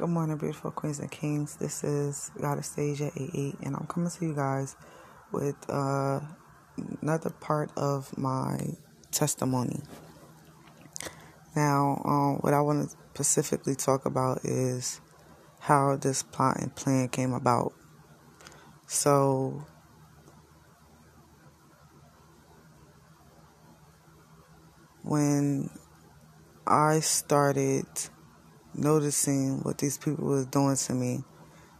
Good morning, beautiful queens and kings. This is Goddess Stasia 88, and I'm coming to you guys with uh, another part of my testimony. Now, um, what I want to specifically talk about is how this plot and plan came about. So, when I started noticing what these people was doing to me,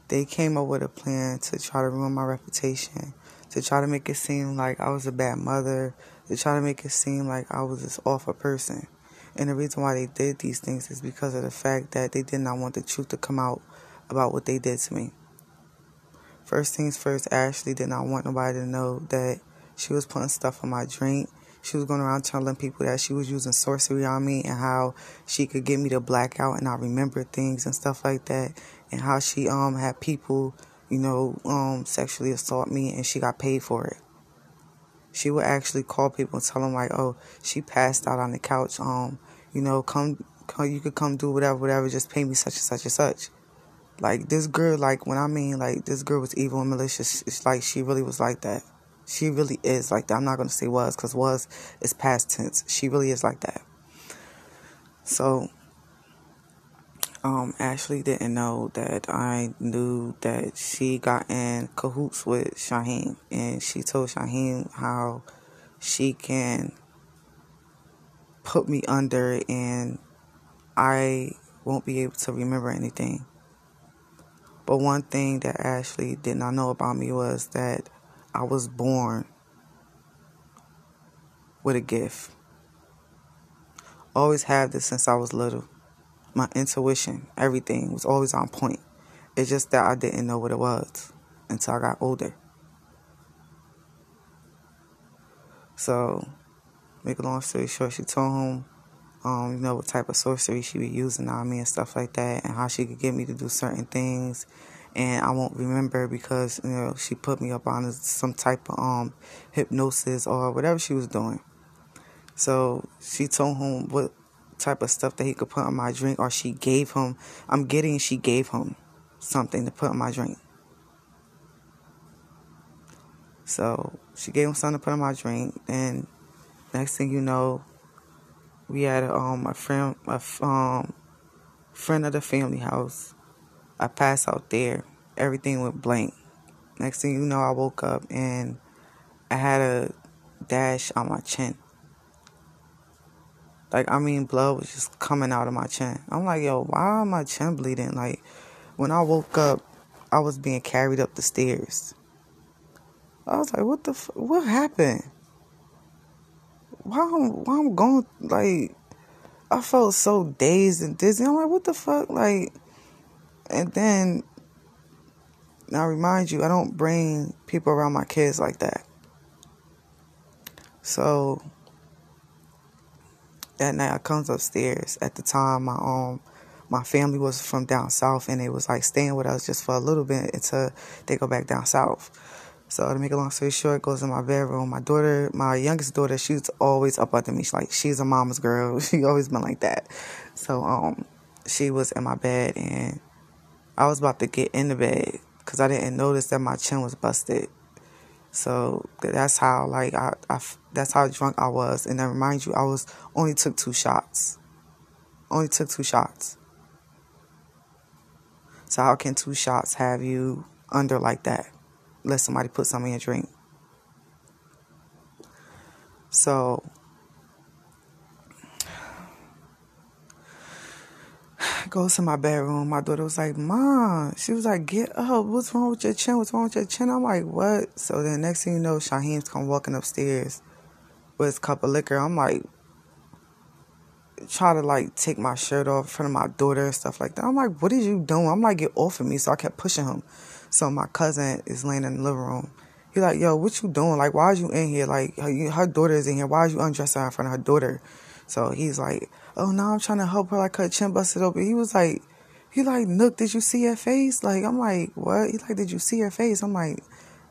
they came up with a plan to try to ruin my reputation, to try to make it seem like I was a bad mother, to try to make it seem like I was this awful person. And the reason why they did these things is because of the fact that they did not want the truth to come out about what they did to me. First things first, Ashley did not want nobody to know that she was putting stuff in my drink she was going around telling people that she was using sorcery on me and how she could get me to black out and not remember things and stuff like that. And how she um had people, you know, um sexually assault me and she got paid for it. She would actually call people and tell them like, oh, she passed out on the couch. Um, you know, come, come you could come do whatever, whatever. Just pay me such and such and such. Like this girl, like when I mean like this girl was evil and malicious. It's like she really was like that. She really is like that. I'm not going to say was because was is past tense. She really is like that. So, um, Ashley didn't know that I knew that she got in cahoots with Shaheen, and she told Shaheen how she can put me under and I won't be able to remember anything. But one thing that Ashley did not know about me was that I was born with a gift. Always had this since I was little. My intuition, everything was always on point. It's just that I didn't know what it was until I got older. So, make a long story short, she told him, um, you know, what type of sorcery she be using on me and stuff like that, and how she could get me to do certain things and I won't remember because you know she put me up on some type of um hypnosis or whatever she was doing. So she told him what type of stuff that he could put in my drink, or she gave him. I'm getting she gave him something to put in my drink. So she gave him something to put in my drink, and next thing you know, we had um a friend a um friend of the family house I passed out there. Everything went blank. Next thing you know, I woke up and I had a dash on my chin. Like, I mean, blood was just coming out of my chin. I'm like, yo, why am my chin bleeding? Like, when I woke up, I was being carried up the stairs. I was like, what the f- what happened? Why I'm, why I'm going, like, I felt so dazed and dizzy. I'm like, what the fuck? Like, and then, now remind you, I don't bring people around my kids like that. So that night I comes upstairs. At the time, my um my family was from down south, and they was like staying with us just for a little bit until they go back down south. So to make a long story short, goes in my bedroom. My daughter, my youngest daughter, she's always up under me. She's like she's a mama's girl. She always been like that. So um, she was in my bed, and I was about to get in the bed because I didn't notice that my chin was busted. So that's how like I, I that's how drunk I was. And I remind you, I was only took two shots. Only took two shots. So how can two shots have you under like that? Let somebody put something in your drink. So goes to my bedroom. My daughter was like, Mom, she was like, get up. What's wrong with your chin? What's wrong with your chin? I'm like, what? So then next thing you know, Shaheen's come walking upstairs with a cup of liquor. I'm like, try to like take my shirt off in front of my daughter and stuff like that. I'm like, What are you doing? I'm like, get off of me. So I kept pushing him. So my cousin is laying in the living room. He's like, yo, what you doing? Like, why are you in here? Like, her, her daughter is in here. Why are you undressing her in front of her daughter? So he's like, oh no, I'm trying to help her like her chin busted open. He was like, he like, Nook, did you see her face? Like, I'm like, what? He like, did you see her face? I'm like,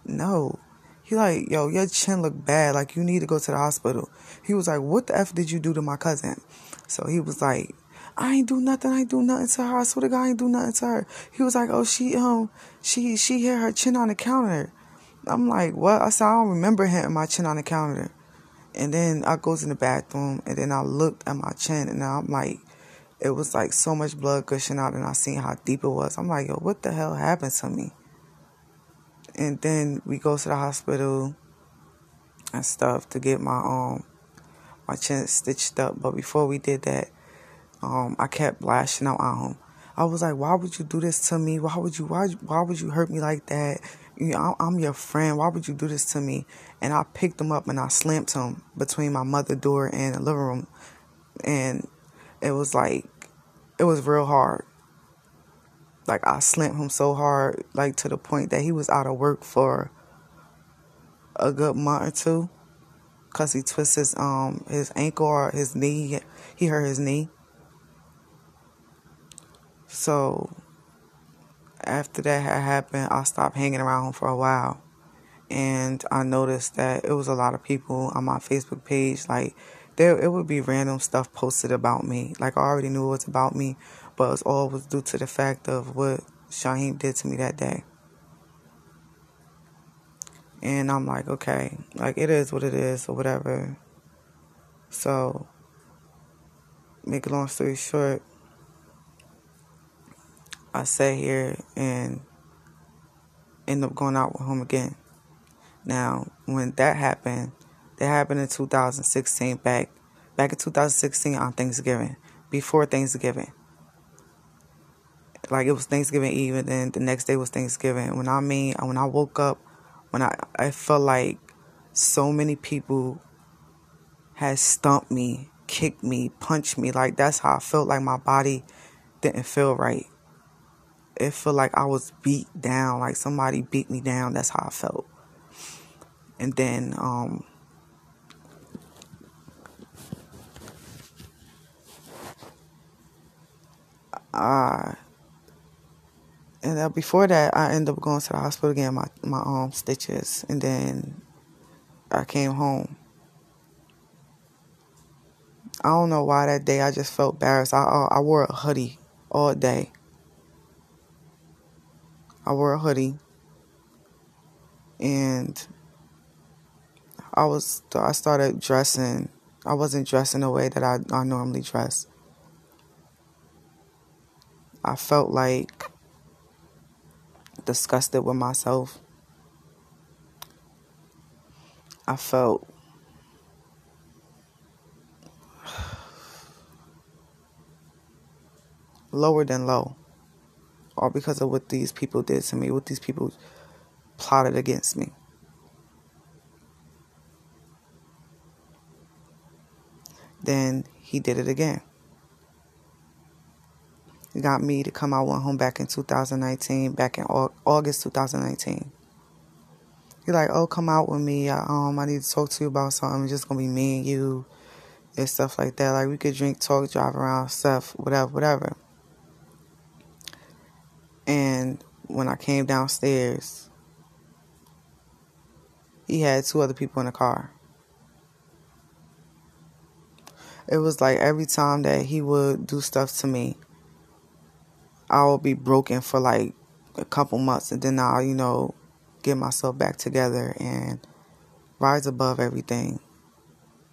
no. He like, yo, your chin look bad. Like, you need to go to the hospital. He was like, what the F did you do to my cousin? So he was like, I ain't do nothing. I ain't do nothing to her. I swear to God, I ain't do nothing to her. He was like, oh, she um, she she hit her chin on the counter. I'm like, what? I said, I don't remember hitting my chin on the counter. And then I goes in the bathroom, and then I looked at my chin, and I'm like, it was like so much blood gushing out, and I seen how deep it was. I'm like, yo, what the hell happened to me? And then we go to the hospital and stuff to get my um my chin stitched up. But before we did that, um, I kept lashing out on him. I was like, why would you do this to me? Why would you, why, why would you hurt me like that? You know, I'm your friend. Why would you do this to me? And I picked him up and I slammed him between my mother door and the living room. And it was like, it was real hard. Like I slammed him so hard, like to the point that he was out of work for a good month or two because he twisted his um his ankle or his knee. He hurt his knee. So after that had happened, I stopped hanging around him for a while. And I noticed that it was a lot of people on my Facebook page. Like, there, it would be random stuff posted about me. Like, I already knew it was about me, but it was all was due to the fact of what Shaheem did to me that day. And I'm like, okay, like it is what it is or whatever. So, make a long story short, I sat here and end up going out with him again. Now, when that happened, that happened in 2016, back back in 2016 on Thanksgiving, before Thanksgiving. Like it was Thanksgiving Eve, and then the next day was Thanksgiving. When I mean, when I woke up when I, I felt like so many people had stumped me, kicked me, punched me. Like that's how I felt like my body didn't feel right. It felt like I was beat down, like somebody beat me down. That's how I felt. And then um and uh, before that, I ended up going to the hospital getting my my um stitches, and then I came home. I don't know why that day I just felt embarrassed. I I wore a hoodie all day. I wore a hoodie, and I was I started dressing. I wasn't dressing the way that I, I normally dress. I felt like disgusted with myself. I felt lower than low. All because of what these people did to me, what these people plotted against me. Then he did it again He got me to come out one home back in 2019, back in August 2019. He's like, oh, come out with me. I, um, I need to talk to you about something. It's just gonna be me and you, and stuff like that. Like we could drink, talk, drive around, stuff, whatever, whatever. And when I came downstairs, he had two other people in the car. It was like every time that he would do stuff to me, I would be broken for like a couple months and then I'll, you know, get myself back together and rise above everything.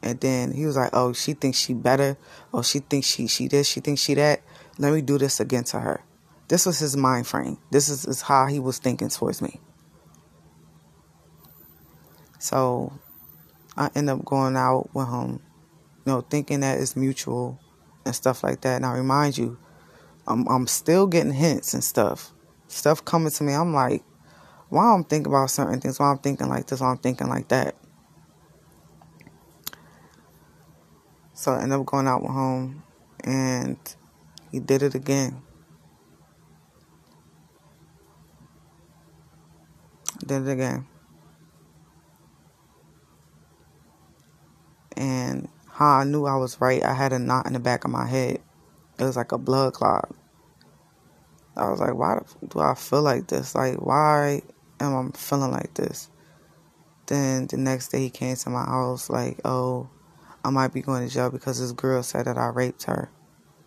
And then he was like, "Oh, she thinks she better. Oh, she thinks she she this. She thinks she that. Let me do this again to her." This was his mind frame. This is, is how he was thinking towards me. So I end up going out with him, you know, thinking that it's mutual and stuff like that. And I remind you, I'm I'm still getting hints and stuff. Stuff coming to me. I'm like, why I'm thinking about certain things, why I'm thinking like this, why I'm thinking like that. So I end up going out with home and he did it again. Did it again. And how I knew I was right, I had a knot in the back of my head. It was like a blood clot. I was like, why do I feel like this? Like, why am I feeling like this? Then the next day he came to my house, like, oh, I might be going to jail because this girl said that I raped her.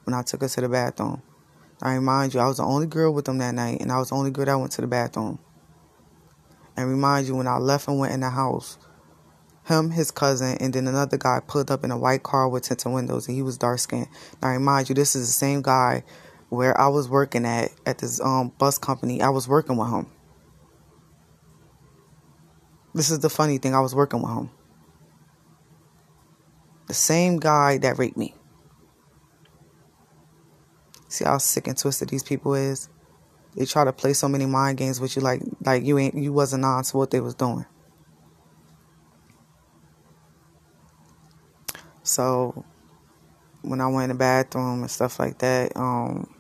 when I took her to the bathroom. I remind you, I was the only girl with him that night, and I was the only girl that went to the bathroom. And remind you, when I left and went in the house, him, his cousin, and then another guy pulled up in a white car with tinted windows, and he was dark skinned. Now, remind you, this is the same guy where I was working at at this um, bus company. I was working with him. This is the funny thing. I was working with him. The same guy that raped me. See how sick and twisted these people is? They try to play so many mind games with you like like you ain't you wasn't on to what they was doing. So when I went in the bathroom and stuff like that, um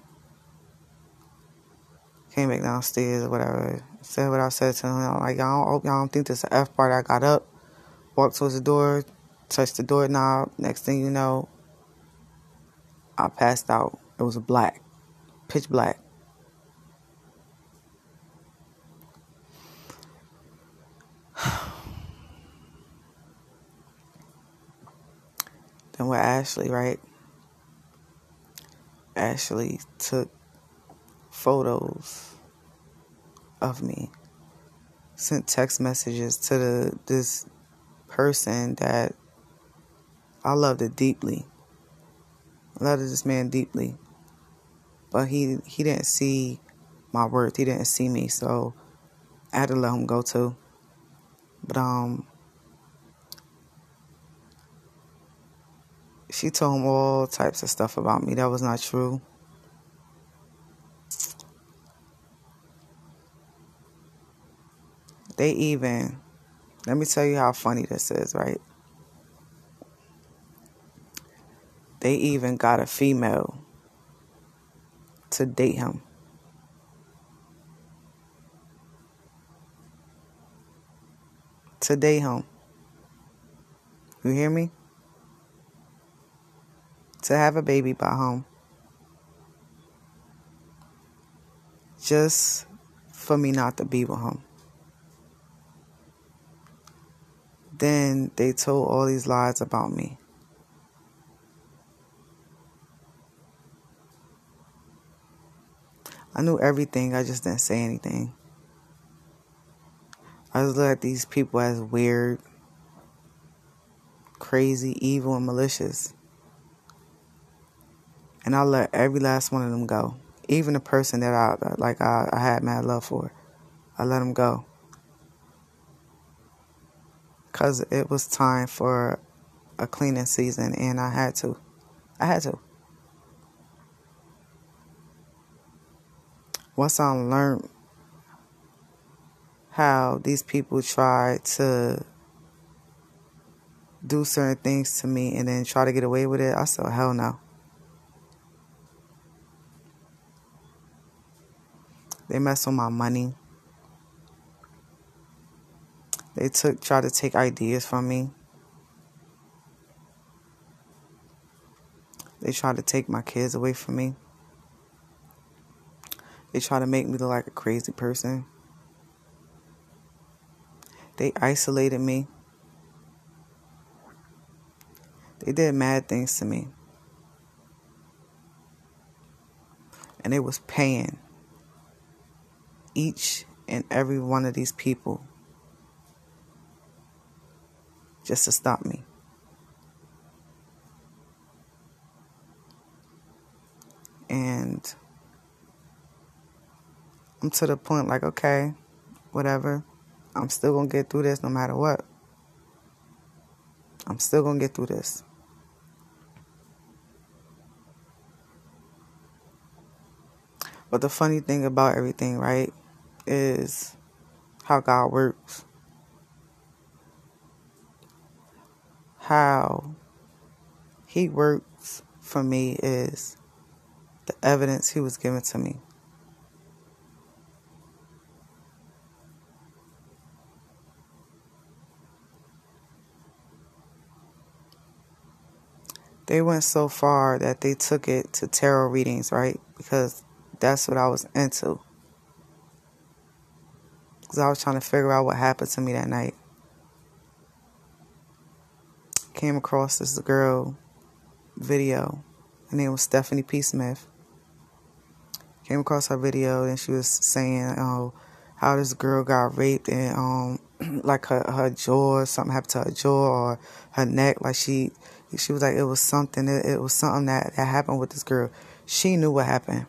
came back downstairs or whatever. Said what I said to him. I'm like, I don't y'all don't think this is F part. I got up, walked towards the door, touched the doorknob. Next thing you know, I passed out. It was black, pitch black. then with Ashley, right? Ashley took photos of me, sent text messages to the this person that I loved it deeply. I loved this man deeply. But he he didn't see my worth. He didn't see me, so I had to let him go too. But um she told him all types of stuff about me that was not true. They even let me tell you how funny this is, right? They even got a female to date him. To home. You hear me? To have a baby by home. Just for me not to be with him. Then they told all these lies about me. I knew everything, I just didn't say anything. I just looked at these people as weird, crazy, evil, and malicious. And I let every last one of them go. Even the person that I like I, I had mad love for. I let them go. Cause it was time for a cleaning season and I had to. I had to. once I learned how these people try to do certain things to me and then try to get away with it, I said, hell no. They mess with my money. They took try to take ideas from me. They try to take my kids away from me. They try to make me look like a crazy person. They isolated me. They did mad things to me. And it was paying each and every one of these people just to stop me. And I'm to the point like, okay, whatever. I'm still going to get through this no matter what. I'm still going to get through this. But the funny thing about everything, right, is how God works. How He works for me is the evidence He was given to me. They went so far that they took it to tarot readings, right? Because that's what I was into. Because I was trying to figure out what happened to me that night. Came across this girl video Her name was Stephanie P. Smith. Came across her video and she was saying, oh, how this girl got raped and um like her her jaw something happened to her jaw or her neck like she she was like it was something it, it was something that, that happened with this girl. She knew what happened.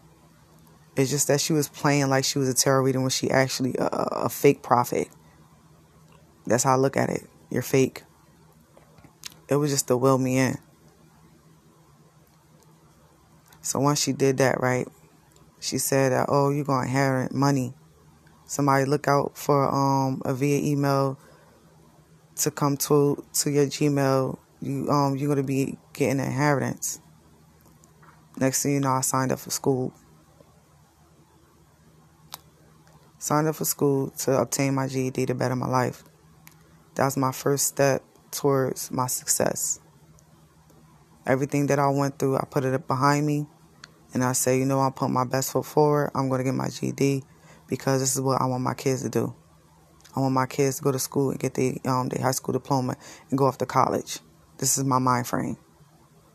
It's just that she was playing like she was a tarot reader when she actually a, a fake prophet. That's how i look at it. You're fake. It was just to will me in. So once she did that right she said oh you're going to inherit money. Somebody look out for um, a via email to come to to your Gmail. You um you're gonna be getting an inheritance. Next thing you know, I signed up for school. Signed up for school to obtain my GED to better my life. That was my first step towards my success. Everything that I went through, I put it behind me, and I say, you know, I put my best foot forward. I'm gonna get my GED because this is what I want my kids to do. I want my kids to go to school and get their um, their high school diploma and go off to college. This is my mind frame.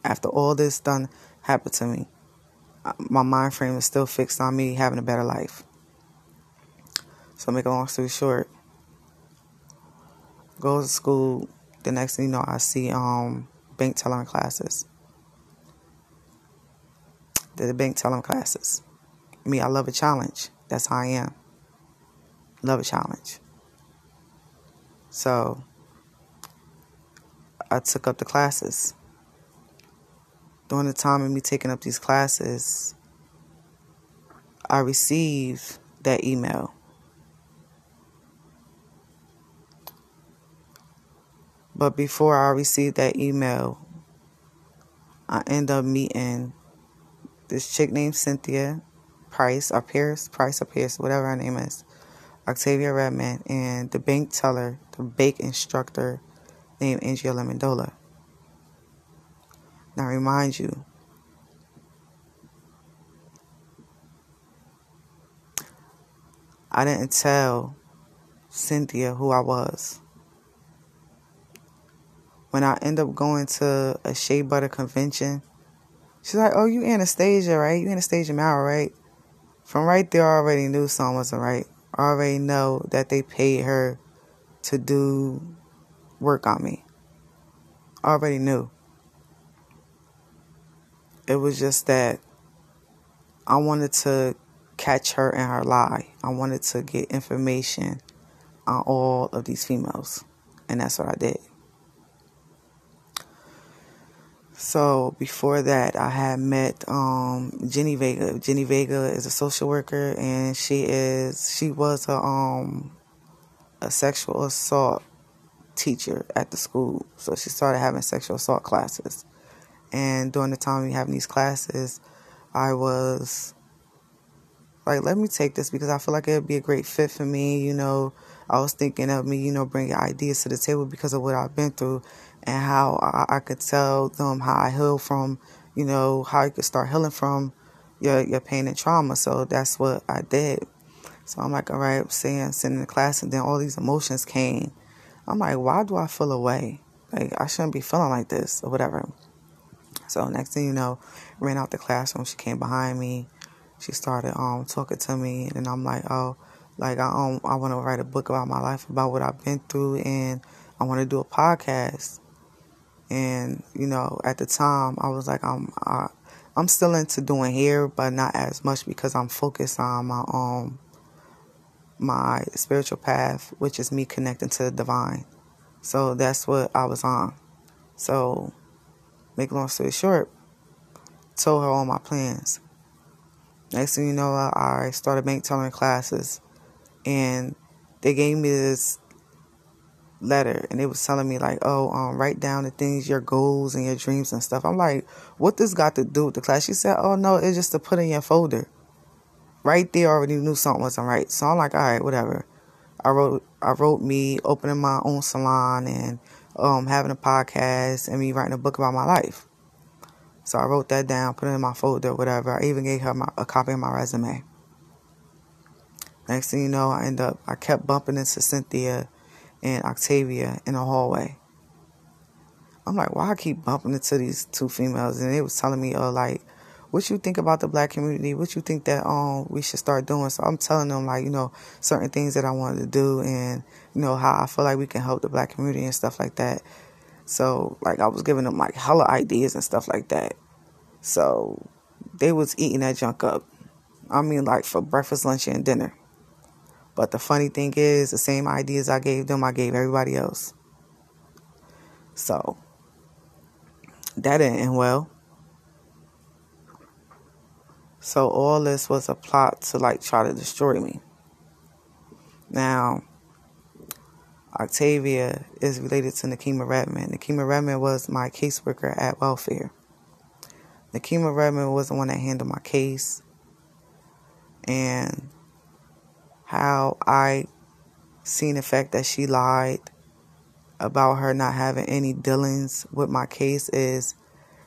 After all this done happened to me, uh, my mind frame is still fixed on me having a better life. So make a long story short, go to school. The next thing you know, I see um, bank teller classes. Did the bank teller classes. Me, I love a challenge. That's how I am. Love a challenge. So I took up the classes. During the time of me taking up these classes, I received that email. But before I received that email, I end up meeting this chick named Cynthia Price or Pierce, Price or Pierce, whatever her name is, Octavia Redman, and the bank teller, the bank instructor named Angela Mendola. Now, I remind you, I didn't tell Cynthia who I was. When I end up going to a Shea Butter convention, she's like, Oh, you Anastasia, right? You Anastasia Mara, right? From right there, I already knew something wasn't right. I already know that they paid her to do work on me. I already knew. It was just that I wanted to catch her in her lie. I wanted to get information on all of these females. And that's what I did. So before that, I had met um, Jenny Vega. Jenny Vega is a social worker, and she is she was a um a sexual assault teacher at the school. So she started having sexual assault classes, and during the time we having these classes, I was like, let me take this because I feel like it'd be a great fit for me. You know, I was thinking of me, you know, bringing ideas to the table because of what I've been through and how I, I could tell them how I heal from, you know, how you could start healing from your your pain and trauma. So that's what I did. So I'm like, all right, saying sitting in the class, and then all these emotions came. I'm like, why do I feel away? Like I shouldn't be feeling like this or whatever. So next thing you know, ran out the classroom. She came behind me. She started um talking to me, and I'm like, oh, like I um I want to write a book about my life, about what I've been through, and I want to do a podcast. And you know, at the time, I was like, I'm I, I'm still into doing hair, but not as much because I'm focused on my um my spiritual path, which is me connecting to the divine. So that's what I was on. So, make long story short, told her all my plans. Next thing you know, I started bank classes, and they gave me this letter and it was telling me like, oh, um, write down the things, your goals and your dreams and stuff. I'm like, what this got to do with the class? She said, oh no, it's just to put in your folder. Right there, already knew something wasn't right. So I'm like, all right, whatever. I wrote, I wrote me opening my own salon and um, having a podcast and me writing a book about my life. So I wrote that down, put it in my folder, whatever. I even gave her my, a copy of my resume. Next thing you know, I end up, I kept bumping into Cynthia and Octavia in the hallway. I'm like, why I keep bumping into these two females, and they was telling me, oh, like, what you think about the black community? What you think that um we should start doing? So I'm telling them like, you know, certain things that I wanted to do, and you know how I feel like we can help the black community and stuff like that. So like I was giving them like hella ideas and stuff like that. So they was eating that junk up. I mean, like for breakfast, lunch, and dinner. But the funny thing is, the same ideas I gave them, I gave everybody else. So that didn't end well. So all this was a plot to like try to destroy me. Now, Octavia is related to Nakima Redmond. Nakima Redmond was my caseworker at welfare. Nakima Redmond was the one that handled my case. And how I seen the fact that she lied about her not having any dealings with my case is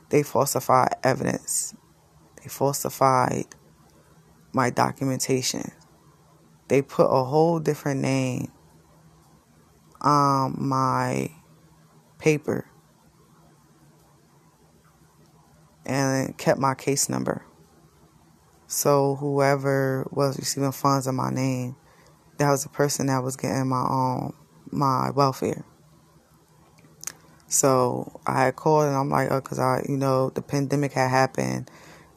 they falsified evidence. Falsified my documentation. They put a whole different name on my paper and kept my case number. So whoever was receiving funds in my name, that was the person that was getting my um my welfare. So I had called and I'm like, oh, cause I, you know, the pandemic had happened.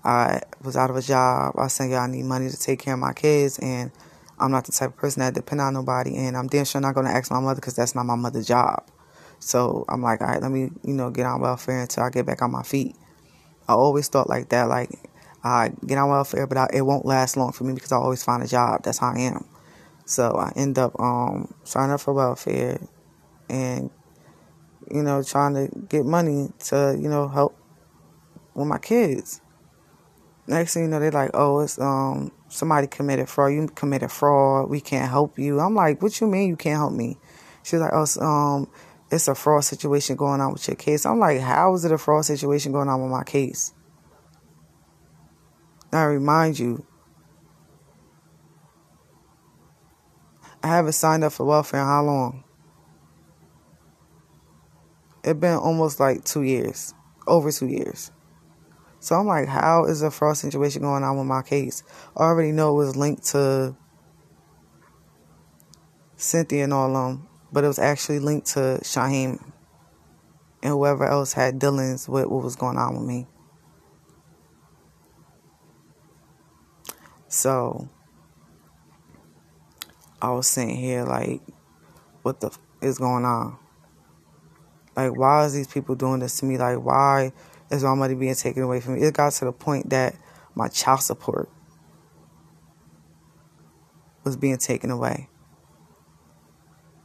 I was out of a job. I said, yeah, I need money to take care of my kids, and I'm not the type of person that depend on nobody, and I'm damn sure not gonna ask my mother because that's not my mother's job. So I'm like, all right, let me, you know, get on welfare until I get back on my feet. I always thought like that, like I get on welfare, but I, it won't last long for me because I always find a job. That's how I am. So I end up um, signing up for welfare and, you know, trying to get money to, you know, help with my kids. Next thing you know, they're like, oh, it's um somebody committed fraud. You committed fraud. We can't help you. I'm like, what you mean you can't help me? She's like, oh, it's, um, it's a fraud situation going on with your case. I'm like, how is it a fraud situation going on with my case? I remind you, I haven't signed up for welfare in how long? It's been almost like two years, over two years. So I'm like, how is a fraud situation going on with my case? I already know it was linked to Cynthia and all them, but it was actually linked to Shaheem and whoever else had dealings with what was going on with me. So I was sitting here like, what the f- is going on? Like, why is these people doing this to me? Like, why is my money being taken away from me? It got to the point that my child support was being taken away.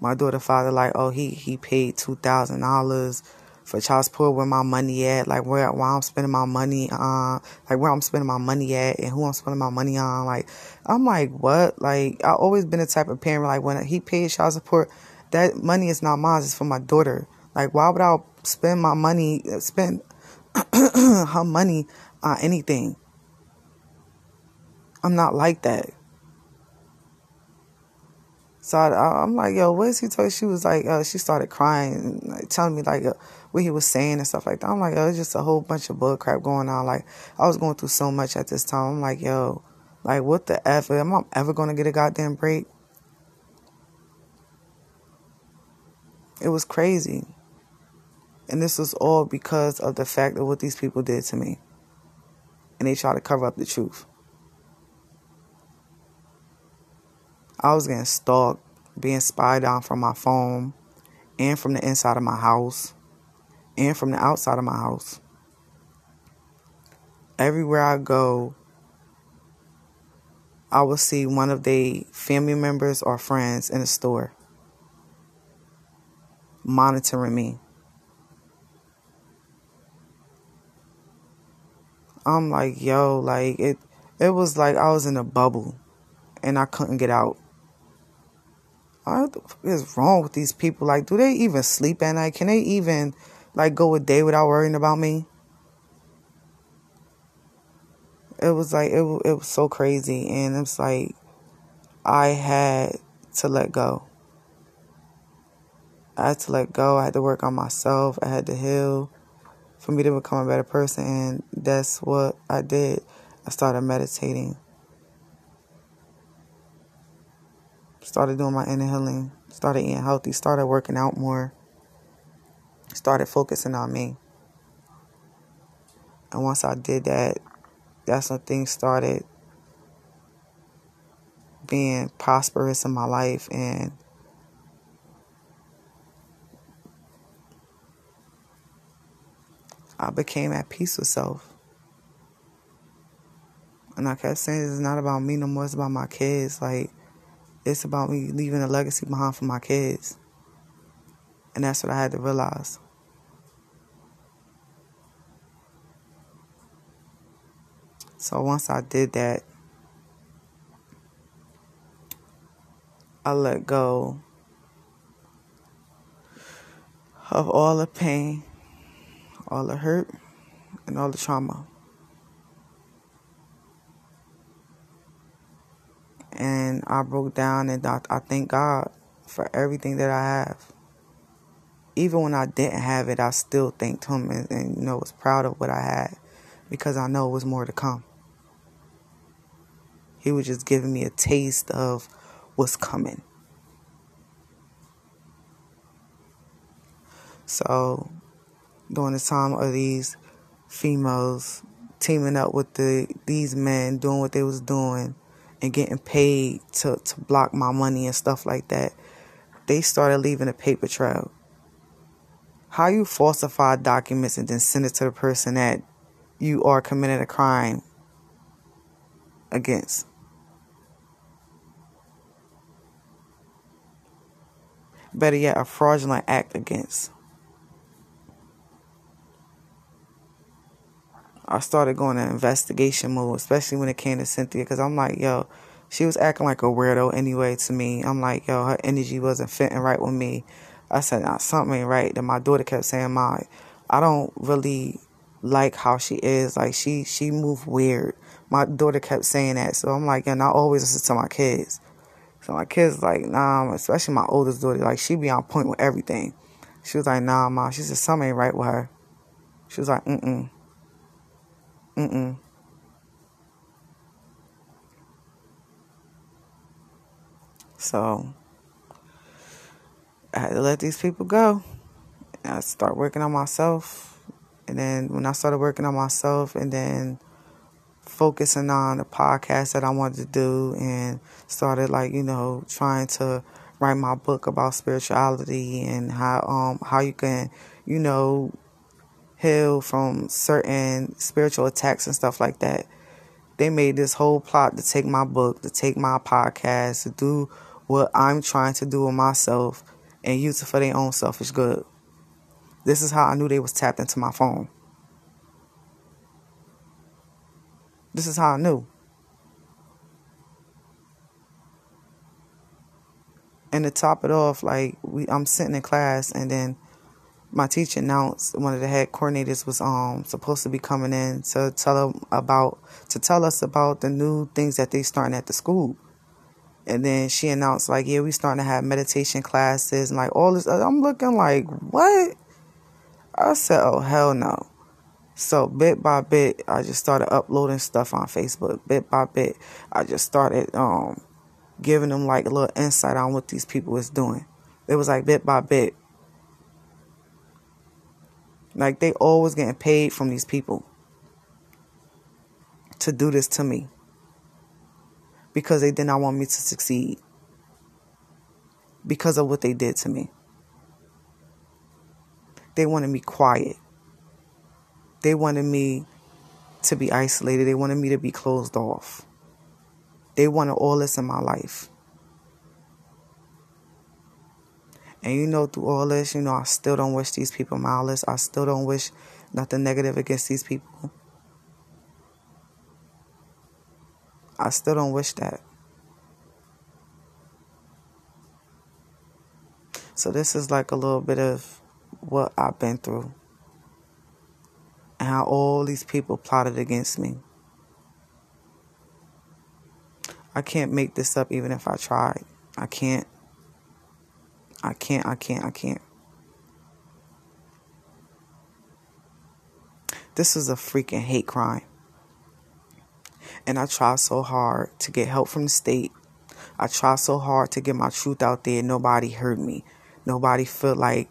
My daughter father like, oh, he he paid two thousand dollars for child support, where my money at, like where where I'm spending my money on, like where I'm spending my money at, and who I'm spending my money on. Like I'm like, what? Like I always been the type of parent like when he paid child support, that money is not mine, it's for my daughter. Like why would I spend my money, spend her money on anything? I'm not like that. So I, am like, yo, what is he talking? She was like, uh, she started crying, like, telling me like uh, what he was saying and stuff like that. I'm like, oh, it's just a whole bunch of bull crap going on. Like I was going through so much at this time. I'm like, yo, like what the f? Am I ever gonna get a goddamn break? It was crazy, and this was all because of the fact of what these people did to me, and they tried to cover up the truth. I was getting stalked, being spied on from my phone, and from the inside of my house, and from the outside of my house. Everywhere I go, I will see one of the family members or friends in a store monitoring me. I'm like, yo, like it it was like I was in a bubble and I couldn't get out what is wrong with these people? Like, do they even sleep at night? Can they even like go a day without worrying about me? It was like it it was so crazy, and it's like I had to let go. I had to let go. I had to work on myself. I had to heal for me to become a better person. And that's what I did. I started meditating, started doing my inner healing, started eating healthy, started working out more, started focusing on me. And once I did that, that's when things started being prosperous in my life and I became at peace with self. And I kept saying it's not about me no more, it's about my kids. Like it's about me leaving a legacy behind for my kids. And that's what I had to realize. So once I did that, I let go of all the pain, all the hurt, and all the trauma. And I broke down and I, thank God for everything that I have. Even when I didn't have it, I still thanked Him and, and you know was proud of what I had because I know it was more to come. He was just giving me a taste of what's coming. So, during the time of these females teaming up with the these men doing what they was doing and getting paid to, to block my money and stuff like that, they started leaving a paper trail. How you falsify documents and then send it to the person that you are committing a crime against. better yet, a fraudulent act against. I started going to investigation mode, especially when it came to Cynthia, because I'm like, yo, she was acting like a weirdo anyway to me. I'm like, yo, her energy wasn't fitting right with me. I said, nah, something ain't right. Then my daughter kept saying, "My, I don't really like how she is. Like she she moved weird." My daughter kept saying that, so I'm like, and I always listen to my kids. So my kids like, nah, especially my oldest daughter, like she be on point with everything. She was like, nah, mom. She said something ain't right with her. She was like, mm mm mm. Mm mm. So I had to let these people go. I start working on myself. And then when I started working on myself and then focusing on the podcast that I wanted to do and started like, you know, trying to write my book about spirituality and how um how you can, you know, heal from certain spiritual attacks and stuff like that. They made this whole plot to take my book, to take my podcast, to do what I'm trying to do with myself and use it for their own selfish good. This is how I knew they was tapped into my phone. This is how I knew. And to top it off, like we, I'm sitting in class, and then my teacher announced one of the head coordinators was um supposed to be coming in to tell them about to tell us about the new things that they starting at the school. And then she announced like, yeah, we starting to have meditation classes and like all this. I'm looking like, what? I said, oh hell no. So bit by bit, I just started uploading stuff on Facebook. Bit by bit, I just started um, giving them like a little insight on what these people was doing. It was like bit by bit. Like they always getting paid from these people to do this to me because they did not want me to succeed because of what they did to me. They wanted me quiet. They wanted me to be isolated. They wanted me to be closed off. They wanted all this in my life. And you know, through all this, you know, I still don't wish these people malice. I still don't wish nothing negative against these people. I still don't wish that. So, this is like a little bit of what I've been through and how all these people plotted against me. I can't make this up even if I tried. I can't. I can't, I can't, I can't. This is a freaking hate crime. And I try so hard to get help from the state. I try so hard to get my truth out there. Nobody heard me. Nobody felt like,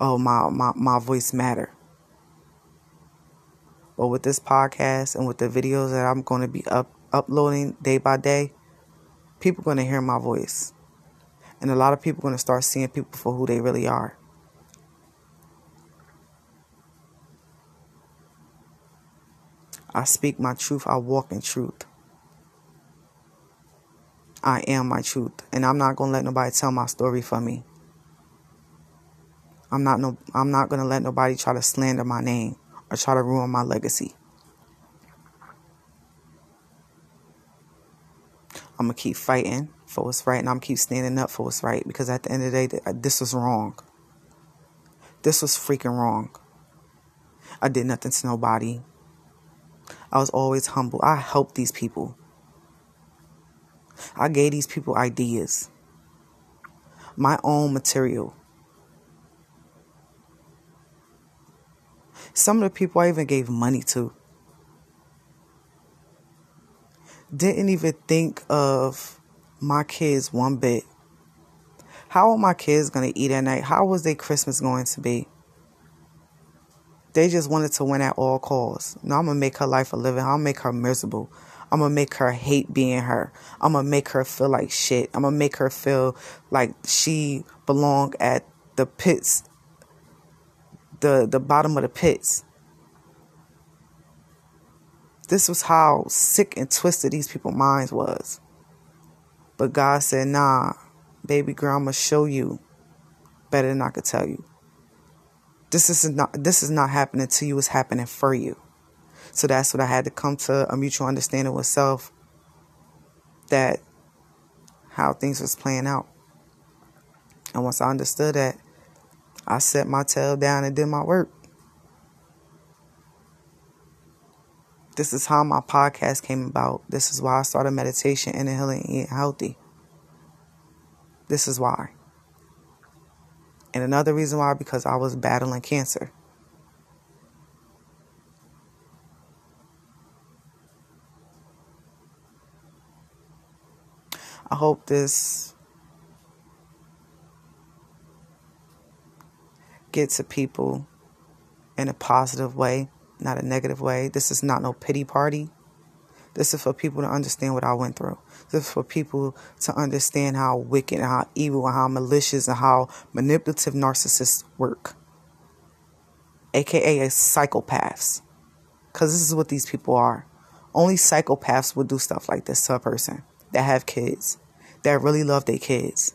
oh, my, my, my voice matter. But with this podcast and with the videos that I'm going to be up, uploading day by day, people going to hear my voice. And a lot of people are going to start seeing people for who they really are. I speak my truth. I walk in truth. I am my truth. And I'm not going to let nobody tell my story for me. I'm not no I'm not going to let nobody try to slander my name or try to ruin my legacy. I'm going to keep fighting for what's right and I'm keep standing up for what's right because at the end of the day uh, this was wrong. This was freaking wrong. I did nothing to nobody. I was always humble. I helped these people. I gave these people ideas, my own material. Some of the people I even gave money to didn't even think of my kids one bit. How are my kids going to eat at night? How was their Christmas going to be? They just wanted to win at all costs. Now I'm gonna make her life a living. I'll make her miserable. I'm gonna make her hate being her. I'm gonna make her feel like shit. I'm gonna make her feel like she belong at the pits, the the bottom of the pits. This was how sick and twisted these people's minds was. But God said, "Nah, baby girl, I'm gonna show you better than I could tell you." This is not this is not happening to you, it's happening for you. So that's what I had to come to a mutual understanding with self that how things was playing out. And once I understood that, I set my tail down and did my work. This is how my podcast came about. This is why I started meditation and healing and eating healthy. This is why. And another reason why, because I was battling cancer. I hope this gets to people in a positive way, not a negative way. This is not no pity party. This is for people to understand what I went through. This is for people to understand how wicked and how evil and how malicious and how manipulative narcissists work. AKA psychopaths. Because this is what these people are. Only psychopaths would do stuff like this to a person that have kids, that really love their kids.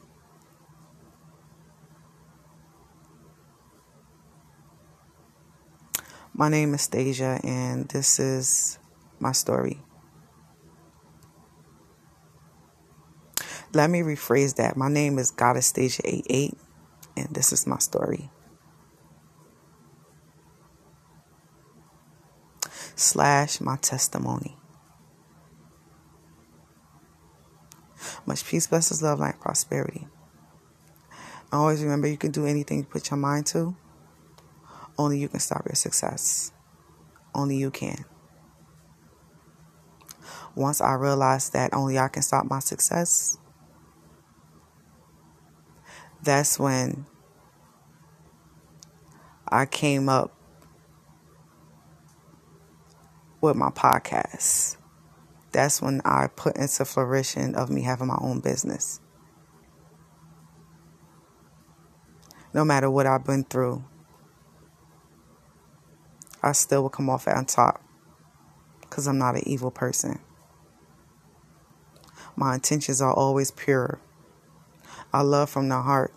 My name is Stasia, and this is my story. Let me rephrase that. My name is Goddess Stasia 88, and this is my story. Slash my testimony. Much peace, blessings, love, light, prosperity. I Always remember you can do anything you put your mind to. Only you can stop your success. Only you can. Once I realized that only I can stop my success, that's when I came up with my podcast. That's when I put into flourishing of me having my own business. No matter what I've been through, I still will come off on top because I'm not an evil person. My intentions are always pure. I love from the heart,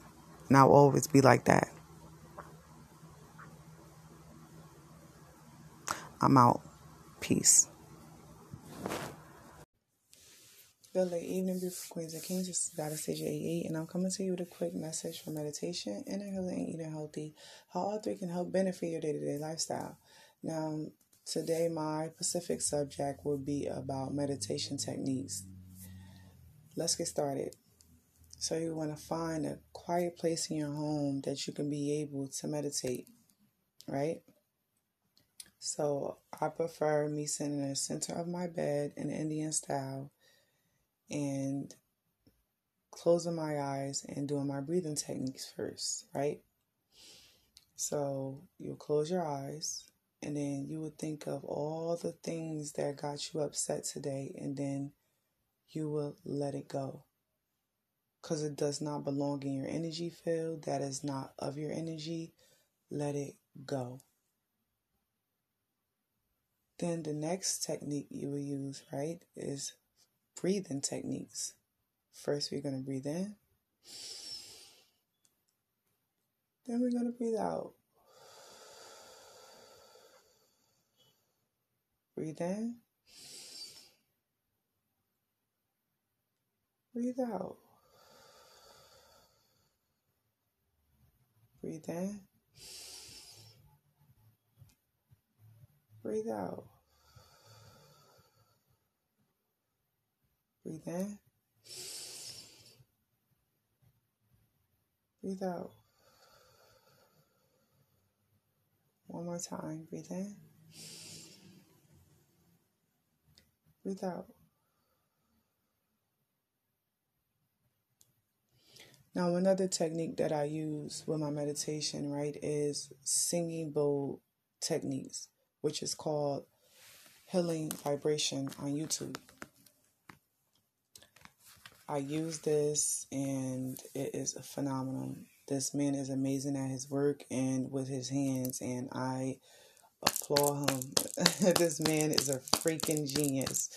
and I'll always be like that. I'm out. Peace. Good late evening, beautiful queens and kings. This is Goddess 88, and I'm coming to you with a quick message for meditation, inner healing, eating healthy. How all three can help benefit your day to day lifestyle. Now, today, my specific subject will be about meditation techniques. Let's get started. So you want to find a quiet place in your home that you can be able to meditate, right? So I prefer me sitting in the center of my bed in Indian style and closing my eyes and doing my breathing techniques first, right? So you'll close your eyes and then you would think of all the things that got you upset today and then you will let it go. Because it does not belong in your energy field, that is not of your energy. Let it go. Then the next technique you will use, right, is breathing techniques. First, we're going to breathe in. Then we're going to breathe out. Breathe in. Breathe out. Breathe in. Breathe out. Breathe in. Breathe out. One more time. Breathe in. Breathe out. Now, another technique that I use with my meditation, right, is singing bowl techniques which is called Healing Vibration on YouTube. I use this and it is phenomenal. This man is amazing at his work and with his hands, and I applaud him. this man is a freaking genius.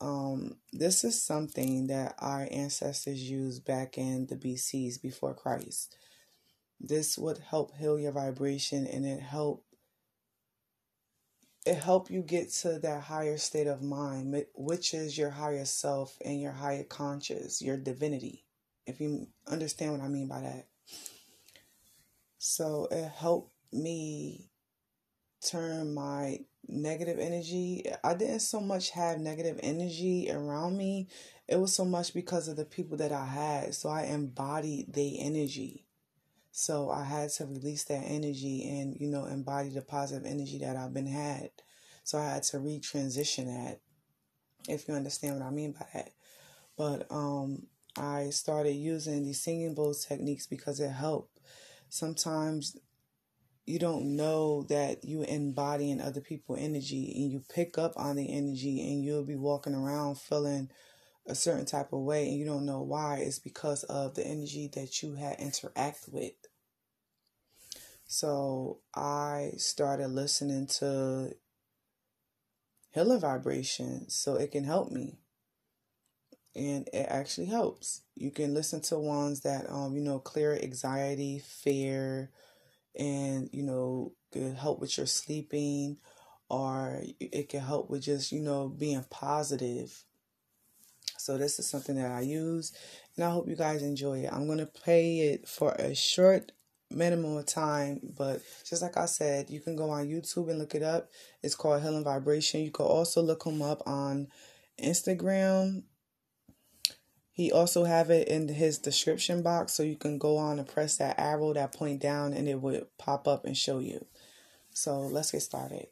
Um, this is something that our ancestors used back in the BCs before Christ. This would help heal your vibration and it helped it help you get to that higher state of mind which is your higher self and your higher conscious your divinity if you understand what i mean by that so it helped me turn my negative energy i didn't so much have negative energy around me it was so much because of the people that i had so i embodied their energy so I had to release that energy and, you know, embody the positive energy that I've been had. So I had to retransition that, if you understand what I mean by that. But um, I started using these singing bowl techniques because it helped. Sometimes you don't know that you embodying other people' energy and you pick up on the energy and you'll be walking around feeling a certain type of way and you don't know why. It's because of the energy that you had interact with. So i started listening to healing vibration so it can help me. And it actually helps. You can listen to ones that um you know clear anxiety fear and you know could help with your sleeping or it can help with just you know being positive so this is something that I use and I hope you guys enjoy it. I'm going to play it for a short minimum of time, but just like I said, you can go on YouTube and look it up. It's called Healing Vibration. You can also look them up on Instagram. He also have it in his description box so you can go on and press that arrow that point down and it would pop up and show you. So let's get started.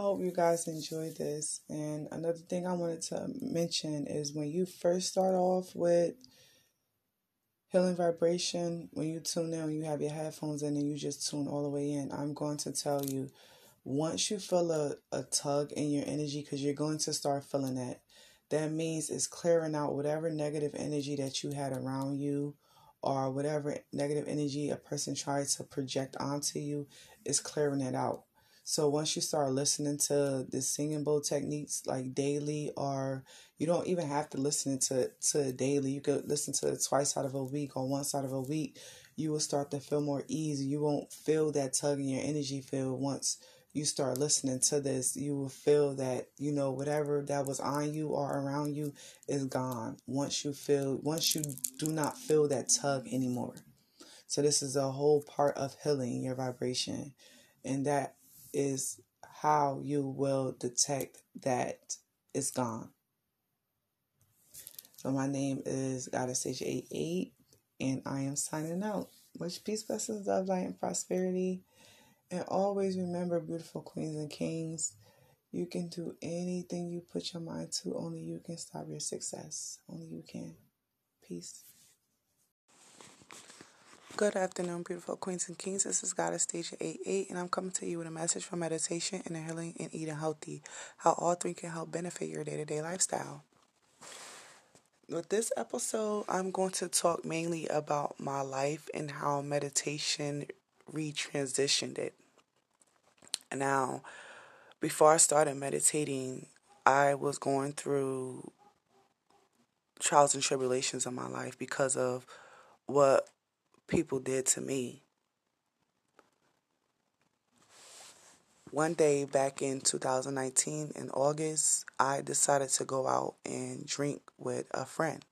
Hope you guys enjoyed this. And another thing I wanted to mention is when you first start off with healing vibration, when you tune in, you have your headphones in and you just tune all the way in, I'm going to tell you once you feel a, a tug in your energy, because you're going to start feeling that, that means it's clearing out whatever negative energy that you had around you or whatever negative energy a person tried to project onto you is clearing it out. So once you start listening to the singing bowl techniques like daily, or you don't even have to listen to to daily. You could listen to it twice out of a week or once out of a week. You will start to feel more easy. You won't feel that tug in your energy field once you start listening to this, you will feel that, you know, whatever that was on you or around you is gone. Once you feel, once you do not feel that tug anymore. So, this is a whole part of healing your vibration. And that is how you will detect that it's gone. So, my name is Goddess Stasia 88, and I am signing out. Much peace, blessings, love, light, and prosperity. And always remember, beautiful queens and kings, you can do anything you put your mind to. Only you can stop your success. Only you can. Peace. Good afternoon, beautiful queens and kings. This is Goddess Stasia 88, and I'm coming to you with a message from meditation and healing and eating healthy. How all three can help benefit your day to day lifestyle. With this episode, I'm going to talk mainly about my life and how meditation retransitioned it. Now, before I started meditating, I was going through trials and tribulations in my life because of what people did to me. One day back in 2019 in August, I decided to go out and drink with a friend.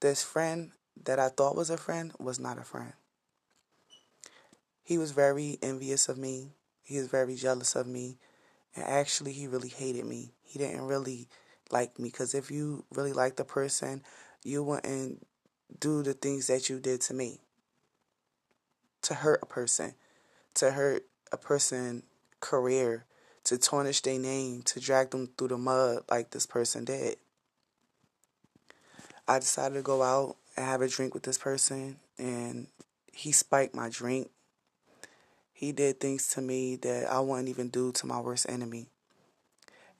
This friend that I thought was a friend was not a friend. He was very envious of me. He was very jealous of me. And actually, he really hated me. He didn't really like me because if you really liked the person, you wouldn't do the things that you did to me. To hurt a person, to hurt a person' career, to tarnish their name, to drag them through the mud like this person did. I decided to go out and have a drink with this person, and he spiked my drink he did things to me that I wouldn't even do to my worst enemy.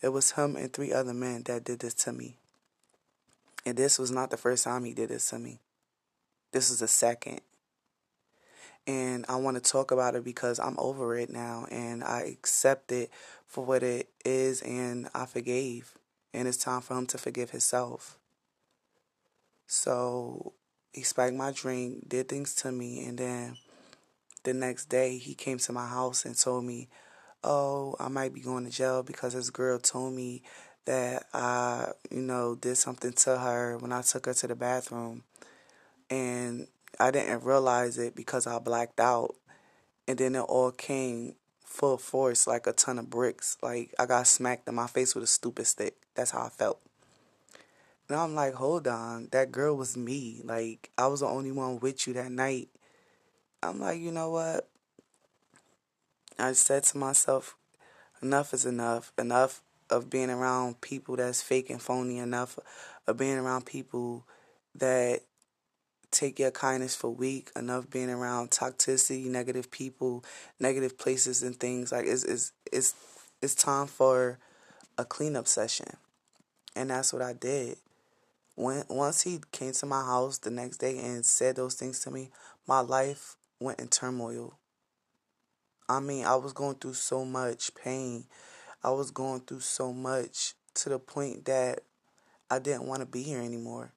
It was him and three other men that did this to me. And this was not the first time he did this to me. This was the second. And I want to talk about it because I'm over it now and I accept it for what it is and I forgave. And it's time for him to forgive himself. So he spiked my drink, did things to me, and then the next day he came to my house and told me, "Oh, I might be going to jail because this girl told me that I, you know, did something to her when I took her to the bathroom." And I didn't realize it because I blacked out. And then it all came full force like a ton of bricks. Like I got smacked in my face with a stupid stick. That's how I felt. And I'm like, hold on, that girl was me. Like I was the only one with you that night. I'm like, you know what? I said to myself, enough is enough. Enough of being around people that's fake and phony. Enough of being around people that take your kindness for weak. Enough being around toxicity, negative people, negative places and things. Like it's it's it's it's time for a cleanup session, and that's what I did. When once he came to my house the next day and said those things to me, my life went in turmoil. I mean, I was going through so much pain. I was going through so much to the point that I didn't want to be here anymore.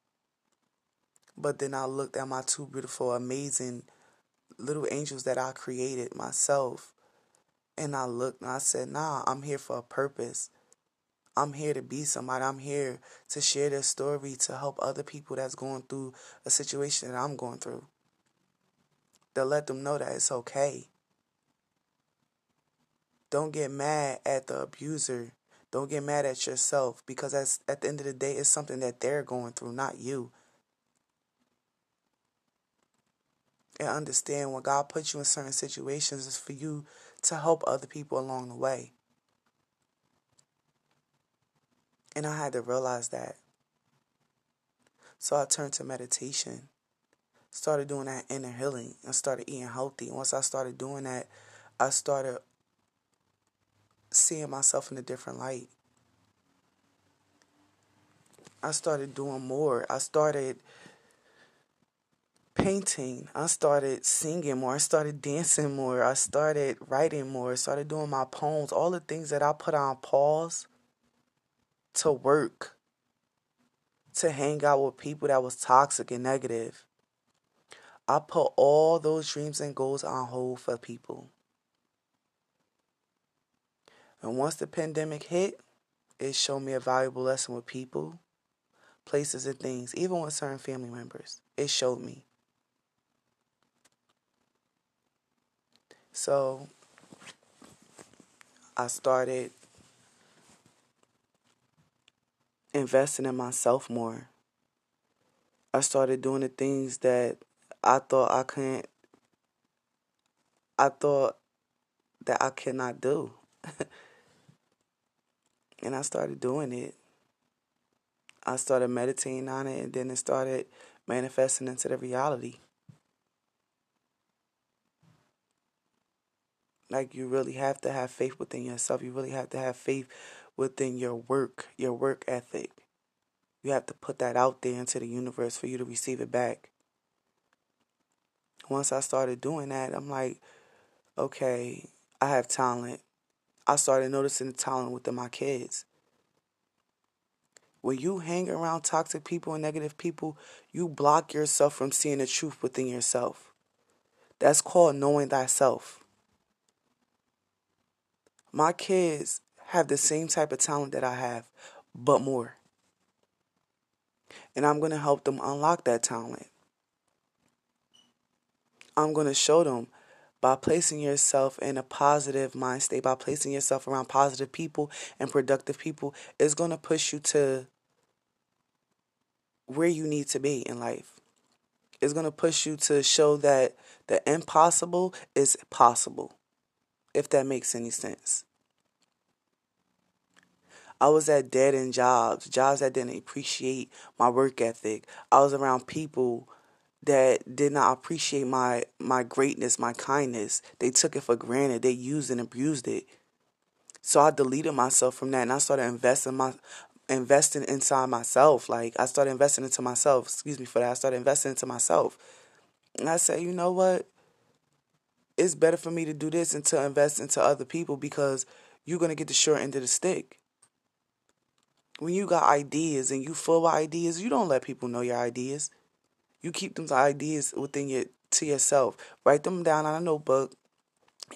But then I looked at my two beautiful, amazing little angels that I created myself. And I looked and I said, nah, I'm here for a purpose. I'm here to be somebody. I'm here to share this story to help other people that's going through a situation that I'm going through to let them know that it's okay. Don't get mad at the abuser. Don't get mad at yourself because at the end of the day, it's something that they're going through, not you. And understand when God puts you in certain situations, is for you to help other people along the way. And I had to realize that. So I turned to meditation. Started doing that inner healing and started eating healthy. Once I started doing that, I started seeing myself in a different light. I started doing more. I started painting. I started singing more. I started dancing more. I started writing more. I started doing my poems. All the things that I put on pause to work, to hang out with people that was toxic and negative. I put all those dreams and goals on hold for people. And once the pandemic hit, it showed me a valuable lesson with people, places, and things, even with certain family members. It showed me. So I started investing in myself more. I started doing the things that I thought I couldn't, I thought that I cannot do. and I started doing it. I started meditating on it, and then it started manifesting into the reality. Like, you really have to have faith within yourself. You really have to have faith within your work, your work ethic. You have to put that out there into the universe for you to receive it back. Once I started doing that, I'm like, okay, I have talent. I started noticing the talent within my kids. When you hang around toxic people and negative people, you block yourself from seeing the truth within yourself. That's called knowing thyself. My kids have the same type of talent that I have, but more. And I'm going to help them unlock that talent. I'm going to show them by placing yourself in a positive mind state, by placing yourself around positive people and productive people, is going to push you to where you need to be in life. It's going to push you to show that the impossible is possible if that makes any sense. I was at dead end jobs, jobs that didn't appreciate my work ethic. I was around people that did not appreciate my my greatness, my kindness. They took it for granted. They used and abused it. So I deleted myself from that and I started investing my investing inside myself. Like I started investing into myself. Excuse me for that. I started investing into myself. And I said, you know what? It's better for me to do this and to invest into other people because you're going to get the short end of the stick. When you got ideas and you full of ideas, you don't let people know your ideas. You keep those ideas within your to yourself. Write them down on a notebook,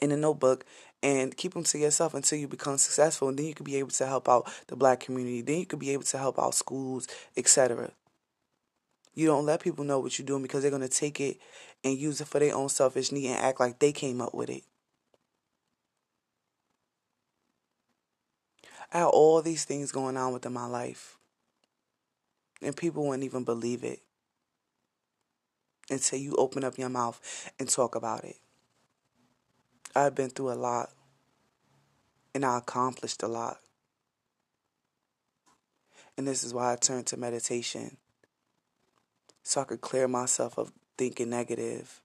in a notebook, and keep them to yourself until you become successful. And then you could be able to help out the black community. Then you could be able to help out schools, etc. You don't let people know what you're doing because they're to take it and use it for their own selfish need and act like they came up with it. I had all these things going on within my life. And people wouldn't even believe it until you open up your mouth and talk about it. I've been through a lot and I accomplished a lot. And this is why I turned to meditation so I could clear myself of thinking negative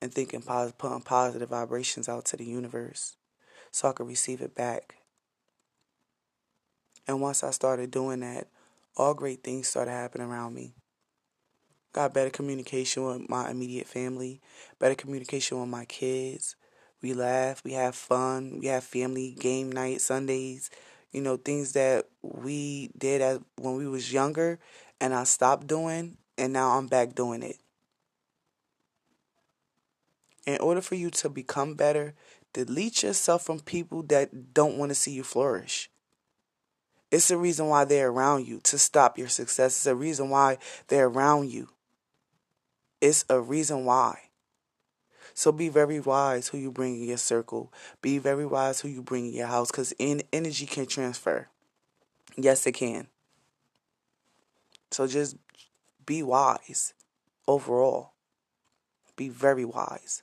and thinking positive, putting positive vibrations out to the universe so I could receive it back. And once I started doing that, all great things started happening around me. Got better communication with my immediate family, better communication with my kids. We laugh, we have fun, we have family game night Sundays, you know, things that we did as when we was younger and I stopped doing and now I'm back doing it. In order for you to become better, delete yourself from people that don't want to see you flourish. It's the reason why they're around you to stop your success. It's a reason why they're around you. It's a reason why. So be very wise who you bring in your circle. Be very wise who you bring in your house because in energy can transfer. Yes, it can. So just be wise overall. Be very wise.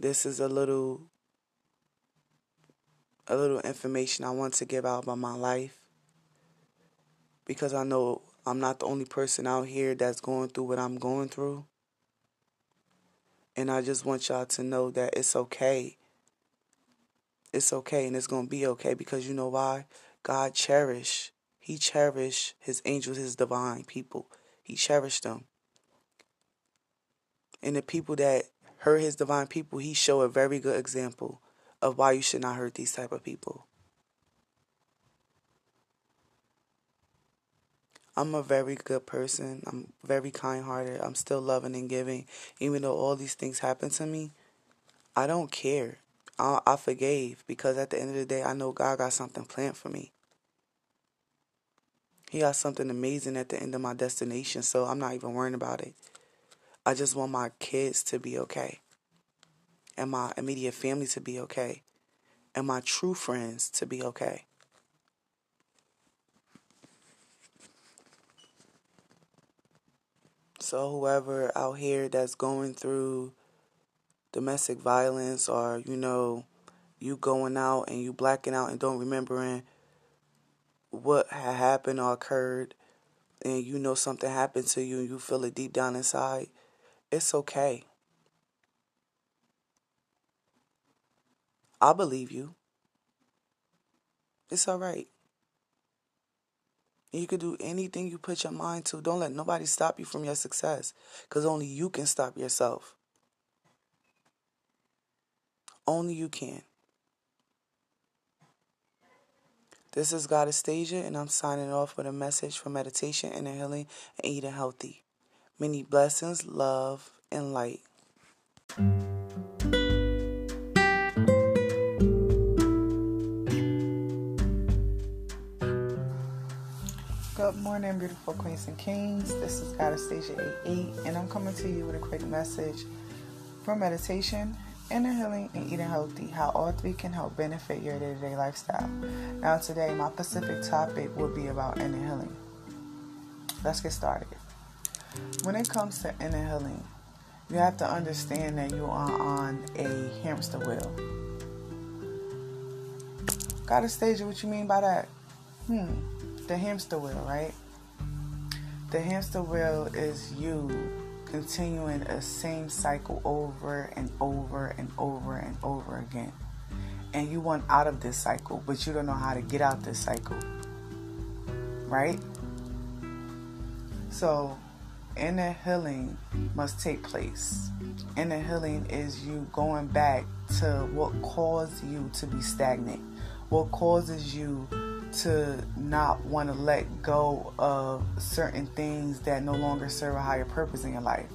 This is a little a little information I want to give out about my life because I know I'm not the only person out here that's going through what I'm going through. And I just want y'all to know that it's okay. It's okay and it's going to be okay because you know why? God cherish. He cherished his angels, his divine people. He cherished them. And the people that hurt his divine people, he showed a very good example of why you should not hurt these type of people. I'm a very good person. I'm very kind-hearted. I'm still loving and giving, even though all these things happen to me. I don't care. I, I forgave because at the end of the day, I know God got something planned for me. He got something amazing at the end of my destination, so I'm not even worrying about it. I just want my kids to be okay and my immediate family to be okay and my true friends to be okay. So, whoever out here that's going through domestic violence or, you know, you going out and you blacking out and don't remembering what had happened or occurred and you know something happened to you and you feel it deep down inside, it's okay. I believe you. It's all right. You can do anything you put your mind to. Don't let nobody stop you from your success because only you can stop yourself. Only you can. This is Goddess Stasia, and I'm signing off with a message for meditation and healing and eating healthy. Many blessings, love, and light. Good morning, beautiful queens and kings. This is Goddess Stasia 88, and I'm coming to you with a quick message for meditation, inner healing, and eating healthy. How all three can help benefit your day to day lifestyle. Now, today, my specific topic will be about inner healing. Let's get started. When it comes to inner healing, you have to understand that you are on a hamster wheel. Gotta Goddess Stasia, what you mean by that? Hmm the hamster wheel, right? The hamster wheel is you continuing a same cycle over and over and over and over again. And you want out of this cycle, but you don't know how to get out of this cycle. Right? So, inner healing must take place. Inner healing is you going back to what caused you to be stagnant, what causes you to not want to let go of certain things that no longer serve a higher purpose in your life.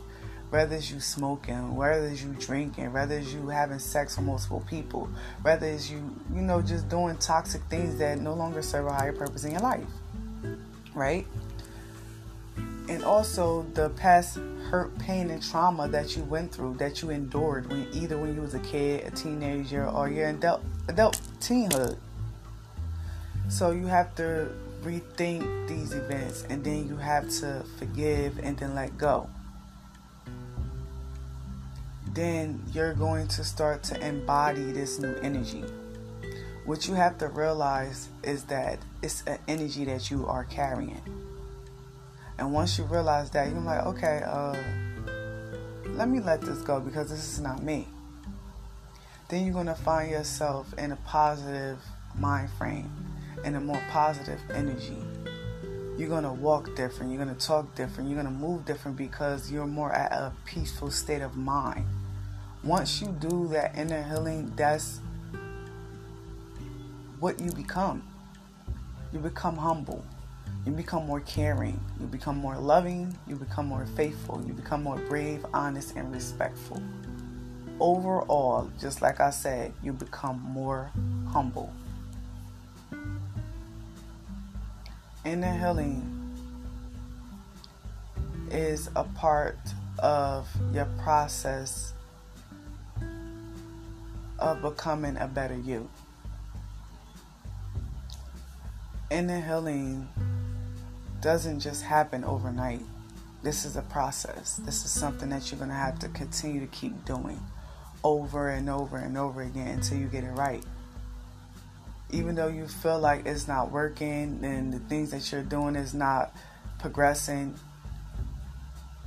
Whether it's you smoking, whether it's you drinking, whether it's you having sex with multiple people, whether it's you, you know, just doing toxic things that no longer serve a higher purpose in your life. Right? And also the past hurt, pain, and trauma that you went through, that you endured when either when you was a kid, a teenager, or your adult adult teenhood so you have to rethink these events and then you have to forgive and then let go. Then you're going to start to embody this new energy. What you have to realize is that it's an energy that you are carrying. And once you realize that, you're like, okay, uh, let me let this go because this is not me. Then you're going to find yourself in a positive mind frame in a more positive energy. You're going to walk different. You're going to talk different. You're going to move different because you're more at a peaceful state of mind. Once you do that inner healing, that's what you become. You become humble. You become more caring. You become more loving. You become more faithful. You become more brave, honest, and respectful. Overall, just like I said, you become more humble. inner healing is a part of your process of becoming a better you. Inner healing doesn't just happen overnight. This is a process. This is something that you're going to have to continue to keep doing over and over and over again until you get it right. even though you feel like it's not working and the things that you're doing is not progressing,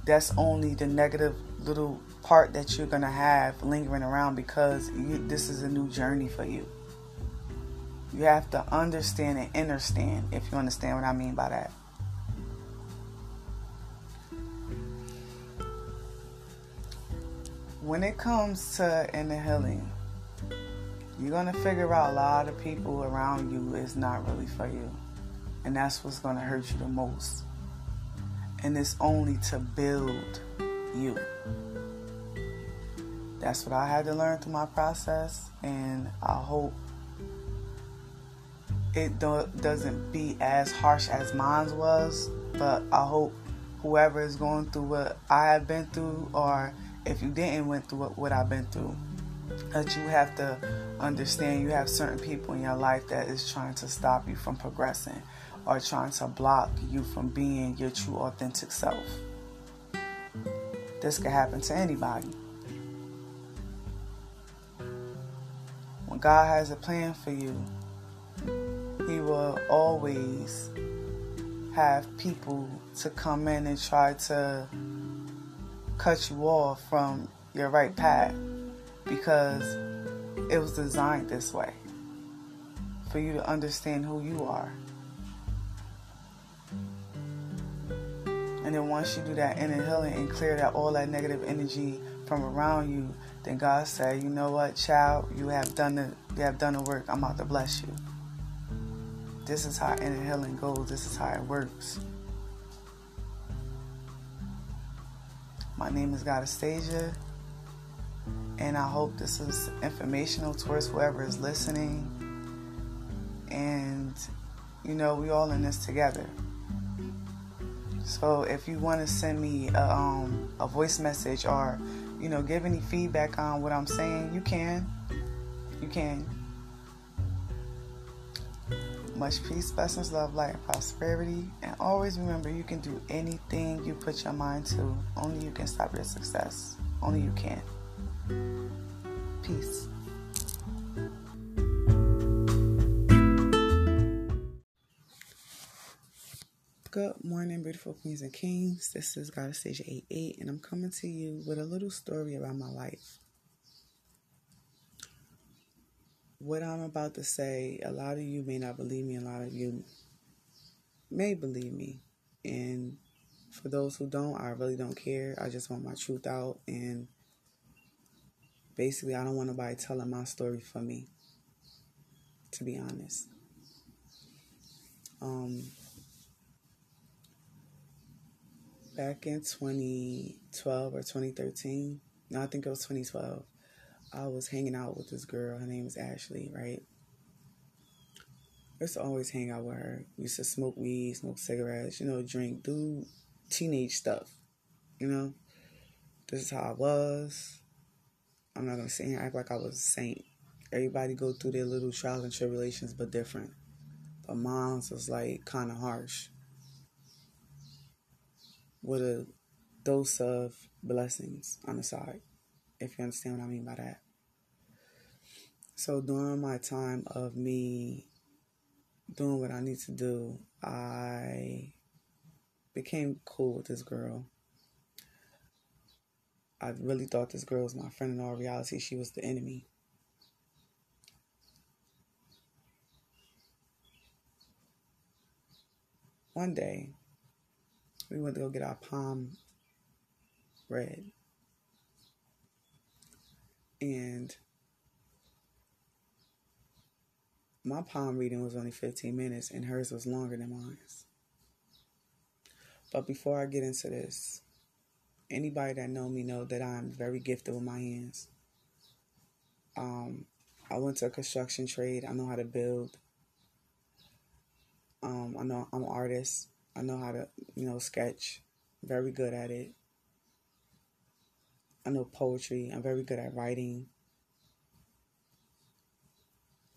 that's only the negative little part that you're going to have lingering around because you, this is a new journey for you. You have to understand and understand if you understand what I mean by that. When it comes to inner healing, you're going to figure out a lot of people around you is not really for you. And that's what's going to hurt you the most. And it's only to build you. That's what I had to learn through my process. And I hope it do- doesn't be as harsh as mine was. But I hope whoever is going through what I have been through, or if you didn't went through what, I've been through, that you have to understand you have certain people in your life that is trying to stop you from progressing or trying to block you from being your true authentic self. This could happen to anybody. When God has a plan for you, He will always have people to come in and try to cut you off from your right path because it was designed this way for you to understand who you are. And then once you do that inner healing and clear that all that negative energy from around you, then God said, "You know what, child? You have done the you have done the work. I'm about to bless you." This is how inner healing goes. This is how it works. My name is Goddess Stasia and I hope this is informational towards whoever is listening. And, you know, we all in this together. So if you want to send me a, um, a voice message or, you know, give any feedback on what I'm saying, you can. You can. Much peace, blessings, love, light, and prosperity. And always remember you can do anything you put your mind to. Only you can stop your success. Only you can. Peace. Good morning, beautiful queens and kings. This is Goddess Godastasia 88, and I'm coming to you with a little story about my life. What I'm about to say, a lot of you may not believe me, a lot of you may believe me. And for those who don't, I really don't care. I just want my truth out and basically, I don't want nobody telling my story for me, to be honest. Um, back in 2012 or 2013, no, I think it was 2012, I was hanging out with this girl. Her name was Ashley, right? I used to always hang out with her. We used to smoke weed, smoke cigarettes, you know, drink, do teenage stuff, you know? This is how I was. I'm not gonna sit here and act like I was a saint. Everybody go through their little trials and tribulations, but different. But mom's was like kind of harsh, with a dose of blessings on the side, if you understand what I mean by that. So during my time of me doing what I need to do, I became cool with this girl. I really thought this girl was my friend. In all reality, she was the enemy. One day, we went to go get our palm read. And my palm reading was only 15 minutes, and hers was longer than mine. But before I get into this, anybody that know me know that I'm very gifted with my hands. Um, I went to a construction trade. I know how to build. Um, I know I'm an artist. I know how to, you know, sketch. Very good at it. I know poetry. I'm very good at writing.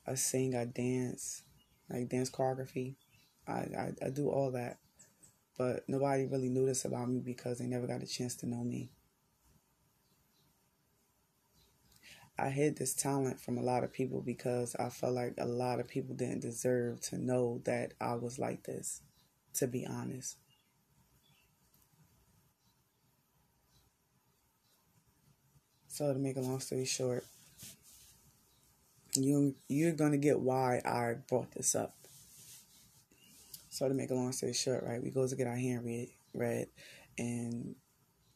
I sing. I dance, like dance choreography. I, I, I do all that but nobody really knew this about me because they never got a chance to know me. I hid this talent from a lot of people because I felt like a lot of people didn't deserve to know that I was like this, to be honest. So to make a long story short, you you're gonna get why I brought this up. So to make a long story short, right, we go to get our hand read, read and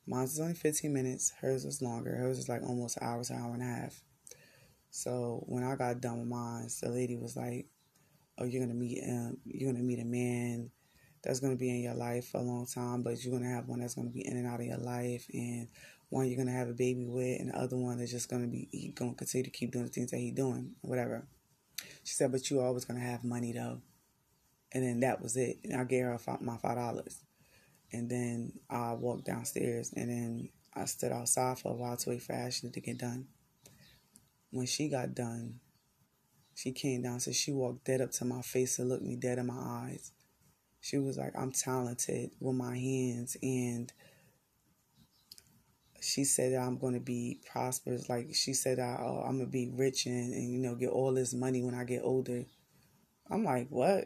mine's was only 15 minutes. Hers was longer. Hers was like almost an hour, an hour and a half. So when I got done with mine, the lady was like, "Oh, you're gonna meet um, you're gonna meet a man that's gonna be in your life for a long time, but you're gonna have one that's gonna be in and out of your life, and one you're gonna have a baby with, and the other one is just gonna be gonna continue to keep doing the things that he's doing, whatever." She said, "But you're always gonna have money though." And then that was it. And I gave her my five dollars. And then I walked downstairs and then I stood outside for a while to wait for Ashley to get done. When she got done, she came down, so she walked dead up to my face and looked me dead in my eyes. She was like, I'm talented with my hands and she said I'm going to be prosperous. Like she said, I, oh, I'm going to be rich and, and, you know, get all this money when I get older. I'm like, what?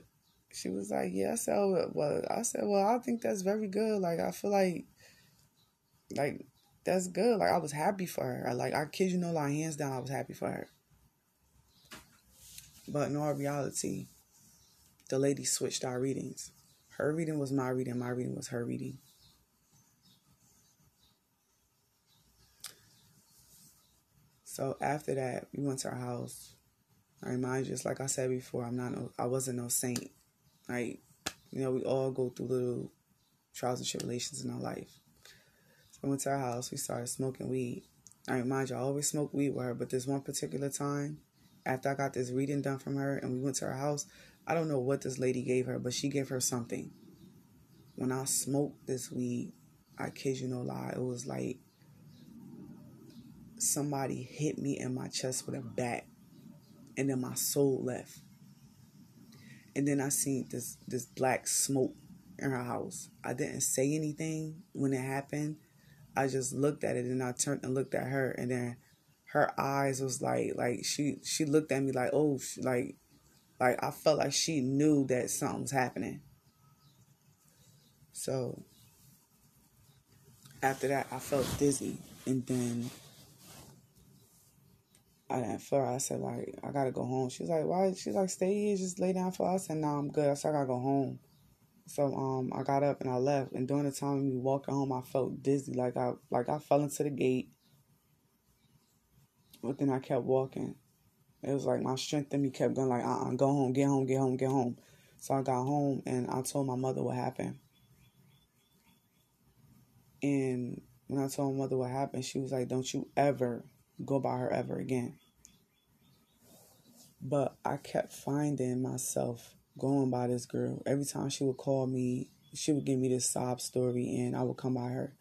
She was like, yeah. I said, well, I said, well, I think that's very good. Like, I feel like, like, that's good. Like, I was happy for her. Like, I kid you no lie, hands down, I was happy for her. But in all reality, the lady switched our readings. Her reading was my reading, my reading was her reading. So after that, we went to our house. I remind you, just like I said before, I'm not no, I wasn't no saint. Like, you know, we all go through little trials and tribulations in our life. So I went to our house. We started smoking weed. I remind you, I always smoke weed with her, but this one particular time, after I got this reading done from her and we went to her house, I don't know what this lady gave her, but she gave her something. When I smoked this weed, I kid you no lie, it was like somebody hit me in my chest with a bat, and then my soul left. And then I seen this this black smoke in her house. I didn't say anything when it happened. I just looked at it and I turned and looked at her and then her eyes was like like she she looked at me like oh like like I felt like she knew that something was happening. So after that I felt dizzy and then I didn't feel. I said like I gotta go home. She's like, why? She's like, stay here, just lay down for us. And now I'm good. I said I gotta go home. So um, I got up and I left. And during the time we walking home, I felt dizzy, like I like I fell into the gate. But then I kept walking. It was like my strength in me kept going like, uh-uh, go home, get home, get home, get home. So I got home and I told my mother what happened. And when I told my mother what happened, she was like, don't you ever go by her ever again. But I kept finding myself going by this girl. Every time she would call me, she would give me this sob story and I would come by her.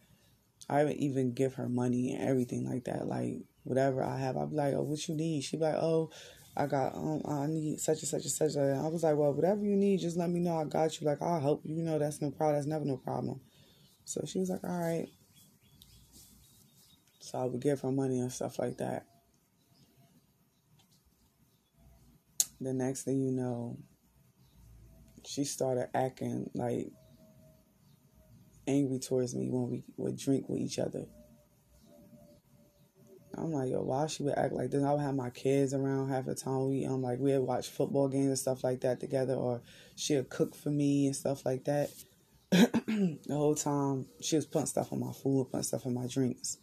I would even give her money and everything like that. Like whatever I have, I'd be like, Oh, what you need? She'd be like, Oh, I got um I need such and such and such. And I was like, Well, whatever you need, just let me know. I got you. Like, I'll help you. You know, that's no problem. That's never no problem. So she was like, All right. So I would give her money and stuff like that. The next thing you know, she started acting like angry towards me when we would drink with each other. I'm like, yo, why she would act like this? I would have my kids around half the time. We um like we'd watch football games and stuff like that together, or she'd cook for me and stuff like that. the whole time she was putting stuff on my food, putting stuff in my drinks.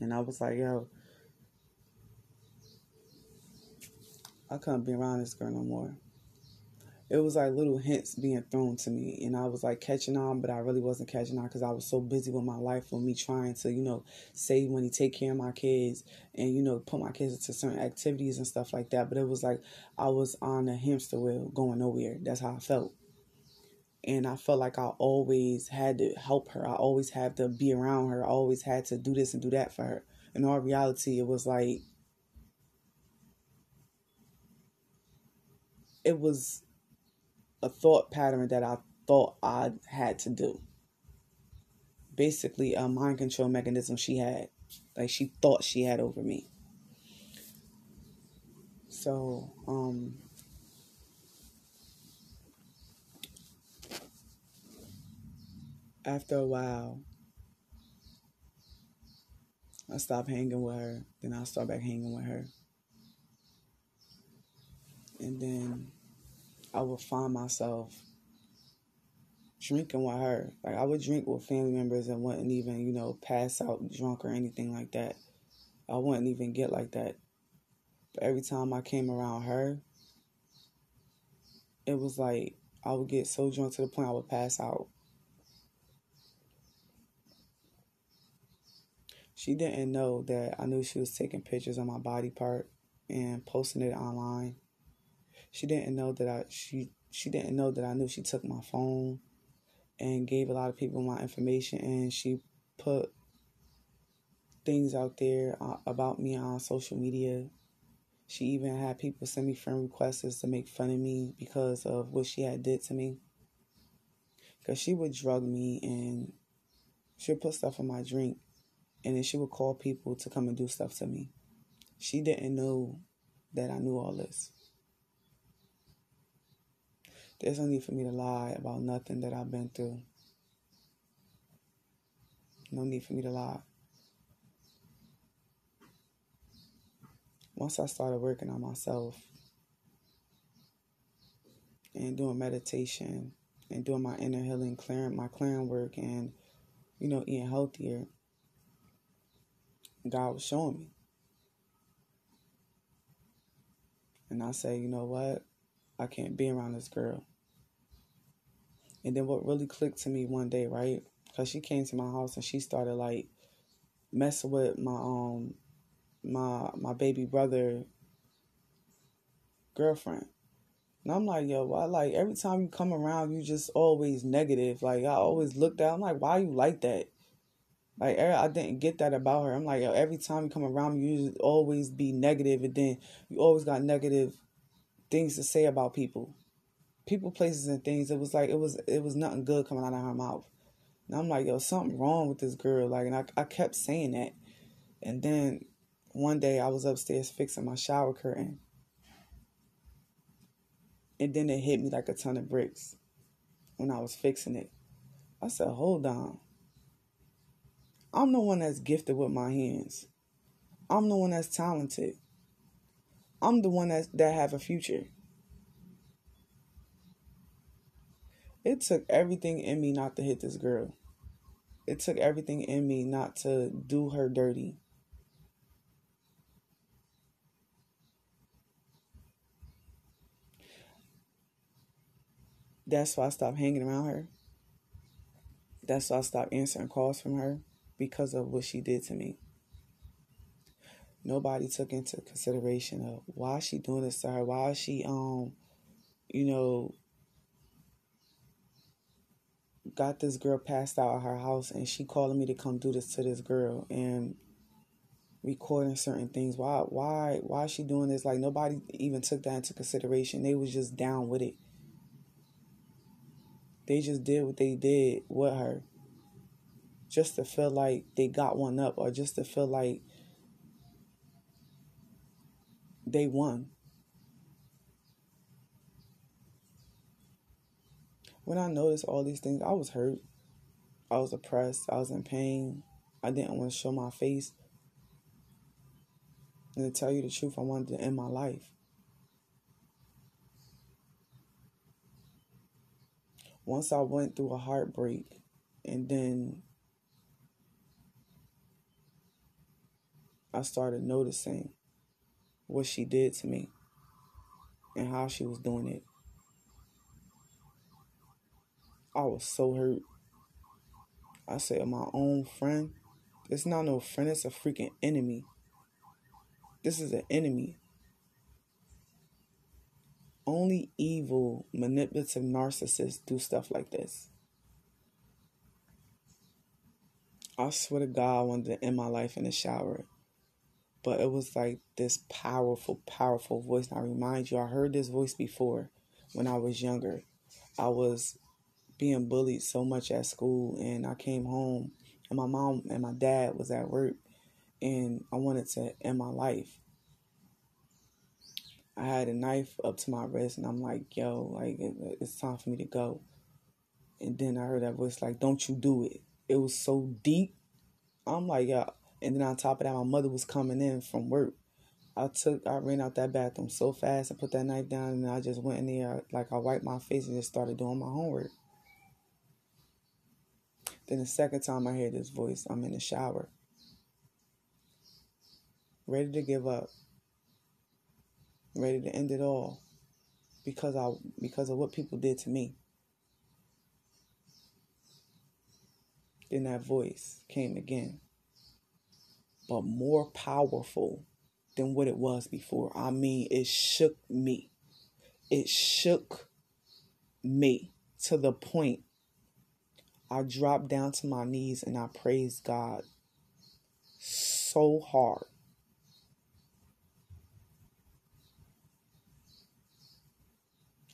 And I was like, yo, I couldn't be around this girl no more. It was like little hints being thrown to me, and I was like catching on, but I really wasn't catching on because I was so busy with my life, with me trying to, you know, save money, take care of my kids, and you know, put my kids into certain activities and stuff like that. But it was like I was on a hamster wheel, going nowhere. That's how I felt and I felt like I always had to help her. I always had to be around her. I always had to do this and do that for her. In all reality, it was like it was a thought pattern that I thought I had to do. Basically, a mind control mechanism she had, like she thought she had over me. So, um, after a while, I stopped hanging with her. Then I start back hanging with her. And then I would find myself drinking with her. Like I would drink with family members and wouldn't even, you know, pass out drunk or anything like that. I wouldn't even get like that. But every time I came around her, it was like I would get so drunk to the point I would pass out. She didn't know that I knew she was taking pictures of my body part and posting it online. She didn't know that I she she didn't know that I knew she took my phone and gave a lot of people my information and she put things out there uh, about me on social media. She even had people send me friend requests to make fun of me because of what she had did to me. Cause she would drug me and she would put stuff in my drink, and then she would call people to come and do stuff to me. She didn't know that I knew all this. There's no need for me to lie about nothing that I've been through. No need for me to lie. Once I started working on myself and doing meditation and doing my inner healing, clearing my clearing work and, you know, eating healthier, God was showing me. And I say, you know what? I can't be around this girl. And then what really clicked to me one day, right? Because she came to my house and she started like messing with my um my my baby brother girlfriend. And I'm like, yo, why like every time you come around you just always negative. Like I always looked at I'm like, why you like that? Like er, I didn't get that about her. I'm like, yo, every time you come around you always be negative and then you always got negative things to say about people. People, places and things. It was like it was it was nothing good coming out of her mouth. And I'm like, yo, something wrong with this girl. Like and I, I kept saying that. And then one day I was upstairs fixing my shower curtain. And then it hit me like a ton of bricks when I was fixing it. I said, hold on. I'm the one that's gifted with my hands. I'm the one that's talented. I'm the one that that have a future. It took everything in me not to hit this girl. It took everything in me not to do her dirty. That's why I stopped hanging around her. That's why I stopped answering calls from her because of what she did to me. Nobody took into consideration of why she doing this to her. Why she um, you know, got this girl passed out at her house and she calling me to come do this to this girl and recording certain things. Why why why is she doing this? Like nobody even took that into consideration. They was just down with it. They just did what they did with her. Just to feel like they got one up or just to feel like they won. When I noticed all these things, I was hurt. I was oppressed. I was in pain. I didn't want to show my face. And to tell you the truth, I wanted to end my life. once I went through a heartbreak and then I started noticing what she did to me and how she was doing it. I was so hurt. I said, my own friend, it's not no friend, it's a freaking enemy. This is an enemy. Only evil, manipulative narcissists do stuff like this. I swear to God, I wanted to end my life in the shower. But it was like this powerful, powerful voice. And I remind you, I heard this voice before when I was younger. I was being bullied so much at school, and I came home, and my mom and my dad was at work, and I wanted to end my life. I had a knife up to my wrist, and I'm like, yo, like it's time for me to go. And then I heard that voice like, "Don't you do it." It was so deep. I'm like, yeah. And then on top of that, my mother was coming in from work. I took, I ran out that bathroom so fast and put that knife down, and I just went in there, like I wiped my face and just started doing my homework. Then the second time I hear this voice, I'm in the shower, ready to give up, ready to end it all, because I because of what people did to me. Then that voice came again, but more powerful than what it was before. I mean, it shook me. It shook me to the point I dropped down to my knees and I praised God so hard.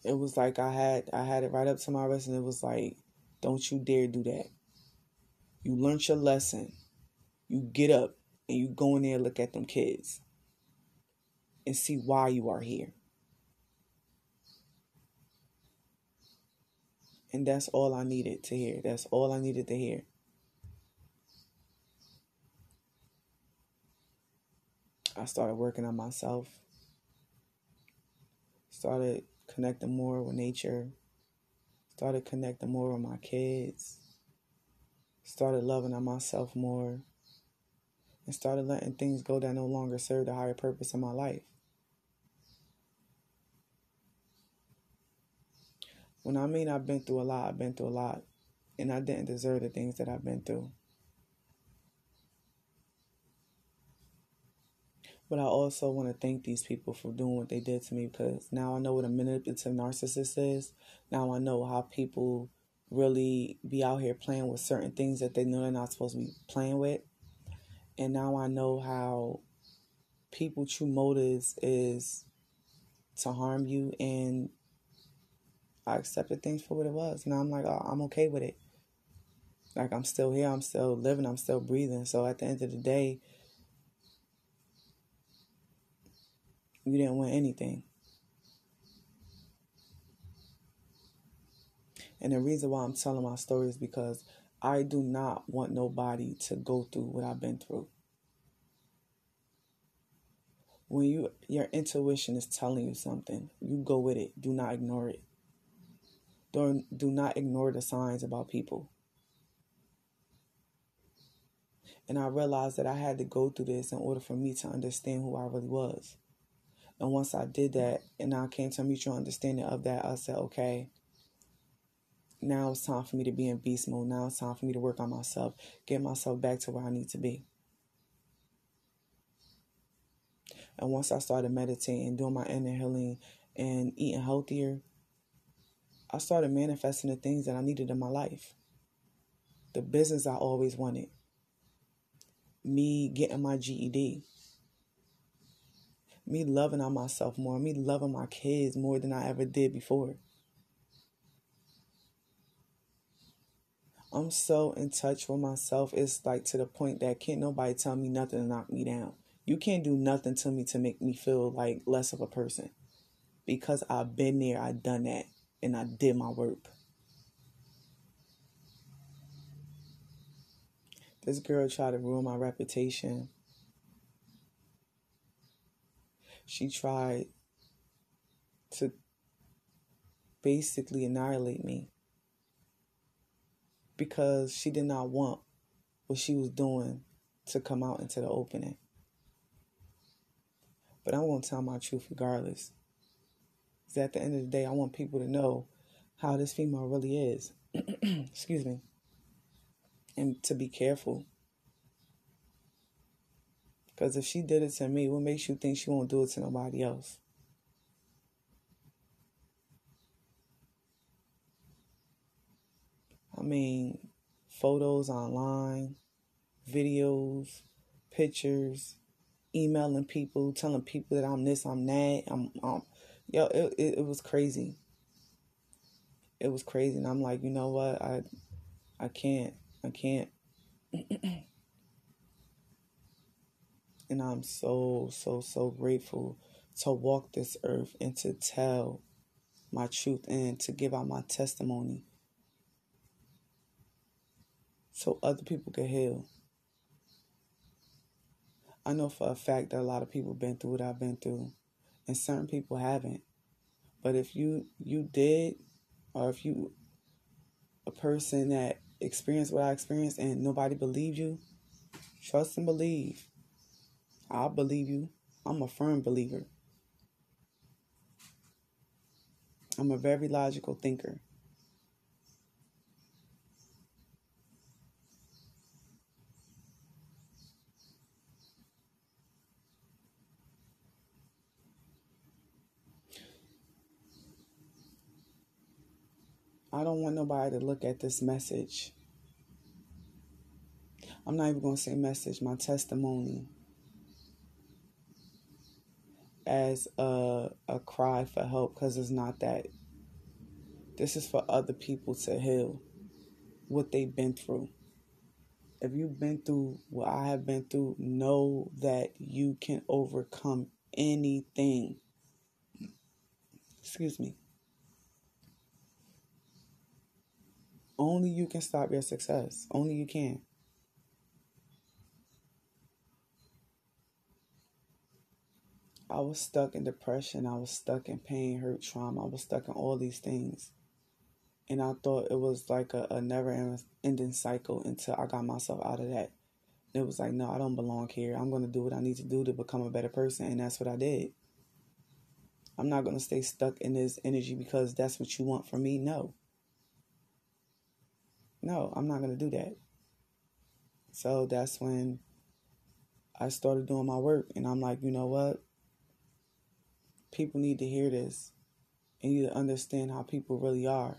It was like I had I had it right up to my wrist and it was like, don't you dare do that. You learned your lesson. You get up and you go in there and look at them kids and see why you are here. And that's all I needed to hear. That's all I needed to hear. I started working on myself, started connecting more with nature, started connecting more with my kids, started loving on myself more, and started letting things go that no longer serve the higher purpose in my life. When I mean I've been through a lot, I've been through a lot. And I didn't deserve the things that I've been through. But I also want to thank these people for doing what they did to me because now I know what a manipulative narcissist is. Now I know how people really be out here playing with certain things that they know they're not supposed to be playing with. And now I know how people true motives is to harm you and I accepted things for what it was. Now I'm like, oh, I'm okay with it. Like I'm still here, I'm still living, I'm still breathing. So at the end of the day, you didn't win anything. And the reason why I'm telling my story is because I do not want nobody to go through what I've been through. When you your intuition is telling you something, you go with it. Do not ignore it. Don't, do not ignore the signs about people. And I realized that I had to go through this in order for me to understand who I really was. And once I did that and I came to a mutual understanding of that, I said, okay, now it's time for me to be in beast mode. Now it's time for me to work on myself, get myself back to where I need to be. And once I started meditating, doing my inner healing, and eating healthier, I started manifesting the things that I needed in my life. The business I always wanted. Me getting my GED. Me loving on myself more. Me loving my kids more than I ever did before. I'm so in touch with myself. It's like to the point that can't nobody tell me nothing to knock me down. You can't do nothing to me to make me feel like less of a person. Because I've been there, I've done that and I did my work. This girl tried to ruin my reputation. She tried to basically annihilate me because she did not want what she was doing to come out into the opening. But I'm to tell my truth regardless. Because at the end of the day, I want people to know how this female really is. Excuse me. And to be careful. Because if she did it to me, what makes you think she won't do it to nobody else? I mean, photos online, videos, pictures, emailing people, telling people that I'm this, I'm that, I'm, yo, it, it, it was crazy. It was crazy, and I'm like, you know what, I, I can't, I can't. and I'm so, so, so grateful to walk this earth and to tell my truth and to give out my testimony so other people can heal. I know for a fact that a lot of people have been through what I've been through, and certain people haven't. But if you you did, or if you a person that experienced what I experienced and nobody believed you, trust and believe. I believe you. I'm a firm believer. I'm a very logical thinker. I don't want nobody to look at this message. I'm not even going to say message, my testimony as a, a cry for help because it's not that. This is for other people to heal what they've been through. If you've been through what I have been through, know that you can overcome anything. Excuse me. Only you can stop your success. Only you can. I was stuck in depression. I was stuck in pain, hurt, trauma. I was stuck in all these things. And I thought it was like a, a never ending cycle until I got myself out of that. It was like, no, I don't belong here. I'm going to do what I need to do to become a better person. And that's what I did. I'm not going to stay stuck in this energy because that's what you want from me. No. No, I'm not going to do that. So that's when I started doing my work. And I'm like, you know what? People need to hear this and you to understand how people really are.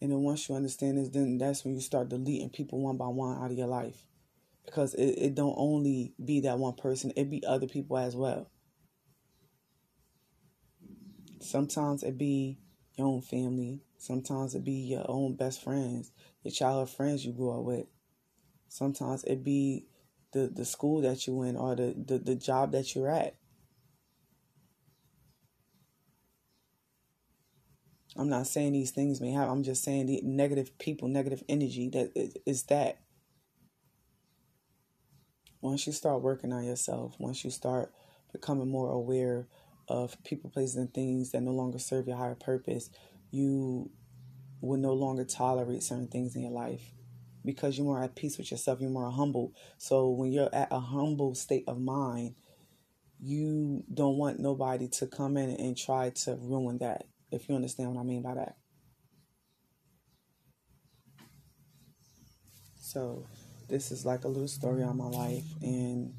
And then once you understand this, then that's when you start deleting people one by one out of your life. Because it, it don't only be that one person, it be other people as well. Sometimes it be your own family. Sometimes it be your own best friends, your childhood friends you grew up with. Sometimes it be the, the school that you in or the, the, the job that you're at. I'm not saying these things may happen. I'm just saying the negative people, negative energy that is that. Once you start working on yourself, once you start becoming more aware of people, places, and things that no longer serve your higher purpose, you will no longer tolerate certain things in your life because you're more at peace with yourself, you're more humble. So when you're at a humble state of mind, you don't want nobody to come in and try to ruin that, if you understand what I mean by that. So this is like a little story on my life and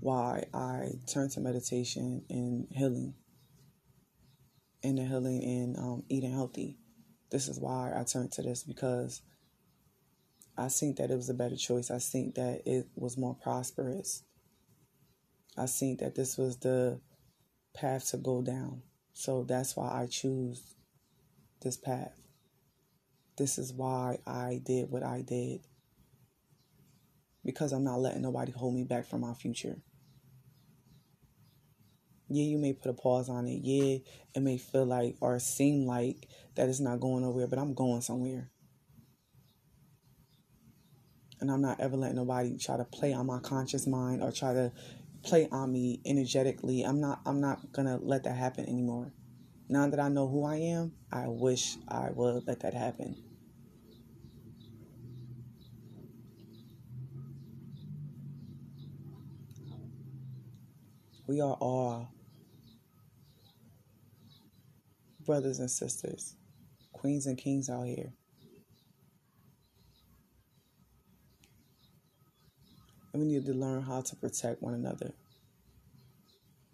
why I turned to meditation and healing and the healing and um, eating healthy. This is why I turned to this because I think that it was a better choice. I think that it was more prosperous. I think that this was the path to go down. So that's why I choose this path. This is why I did what I did. Because I'm not letting nobody hold me back from my future. Yeah, you may put a pause on it. Yeah, it may feel like or seem like that it's not going nowhere, but I'm going somewhere. And I'm not ever letting nobody try to play on my conscious mind or try to play on me energetically. I'm not I'm not gonna let that happen anymore. Now that I know who I am, I wish I would let that happen. We are all brothers and sisters, queens and kings out here. And we need to learn how to protect one another.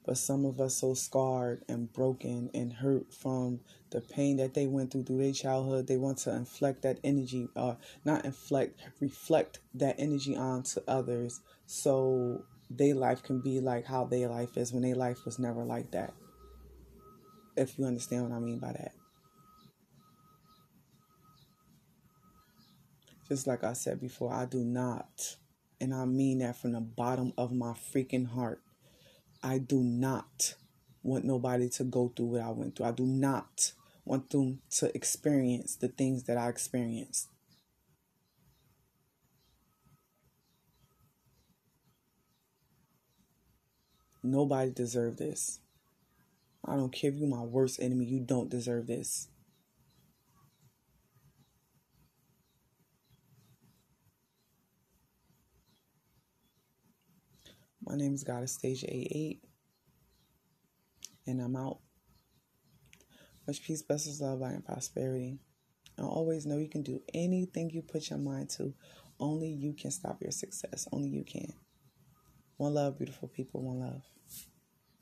But some of us so scarred and broken and hurt from the pain that they went through through their childhood, they want to inflect that energy, or uh, not inflect, reflect that energy onto others so their life can be like how their life is when their life was never like that if you understand what I mean by that. Just like I said before, I do not And I mean that from the bottom of my freaking heart. I do not want nobody to go through what I went through. I do not want them to experience the things that I experienced. Nobody deserves this. I don't care if you're my worst enemy, you don't deserve this. My name is Goddess Stasia 88, and I'm out. Much peace, blessings, love, light, and prosperity. And always know you can do anything you put your mind to. Only you can stop your success. Only you can. One love, beautiful people. One love.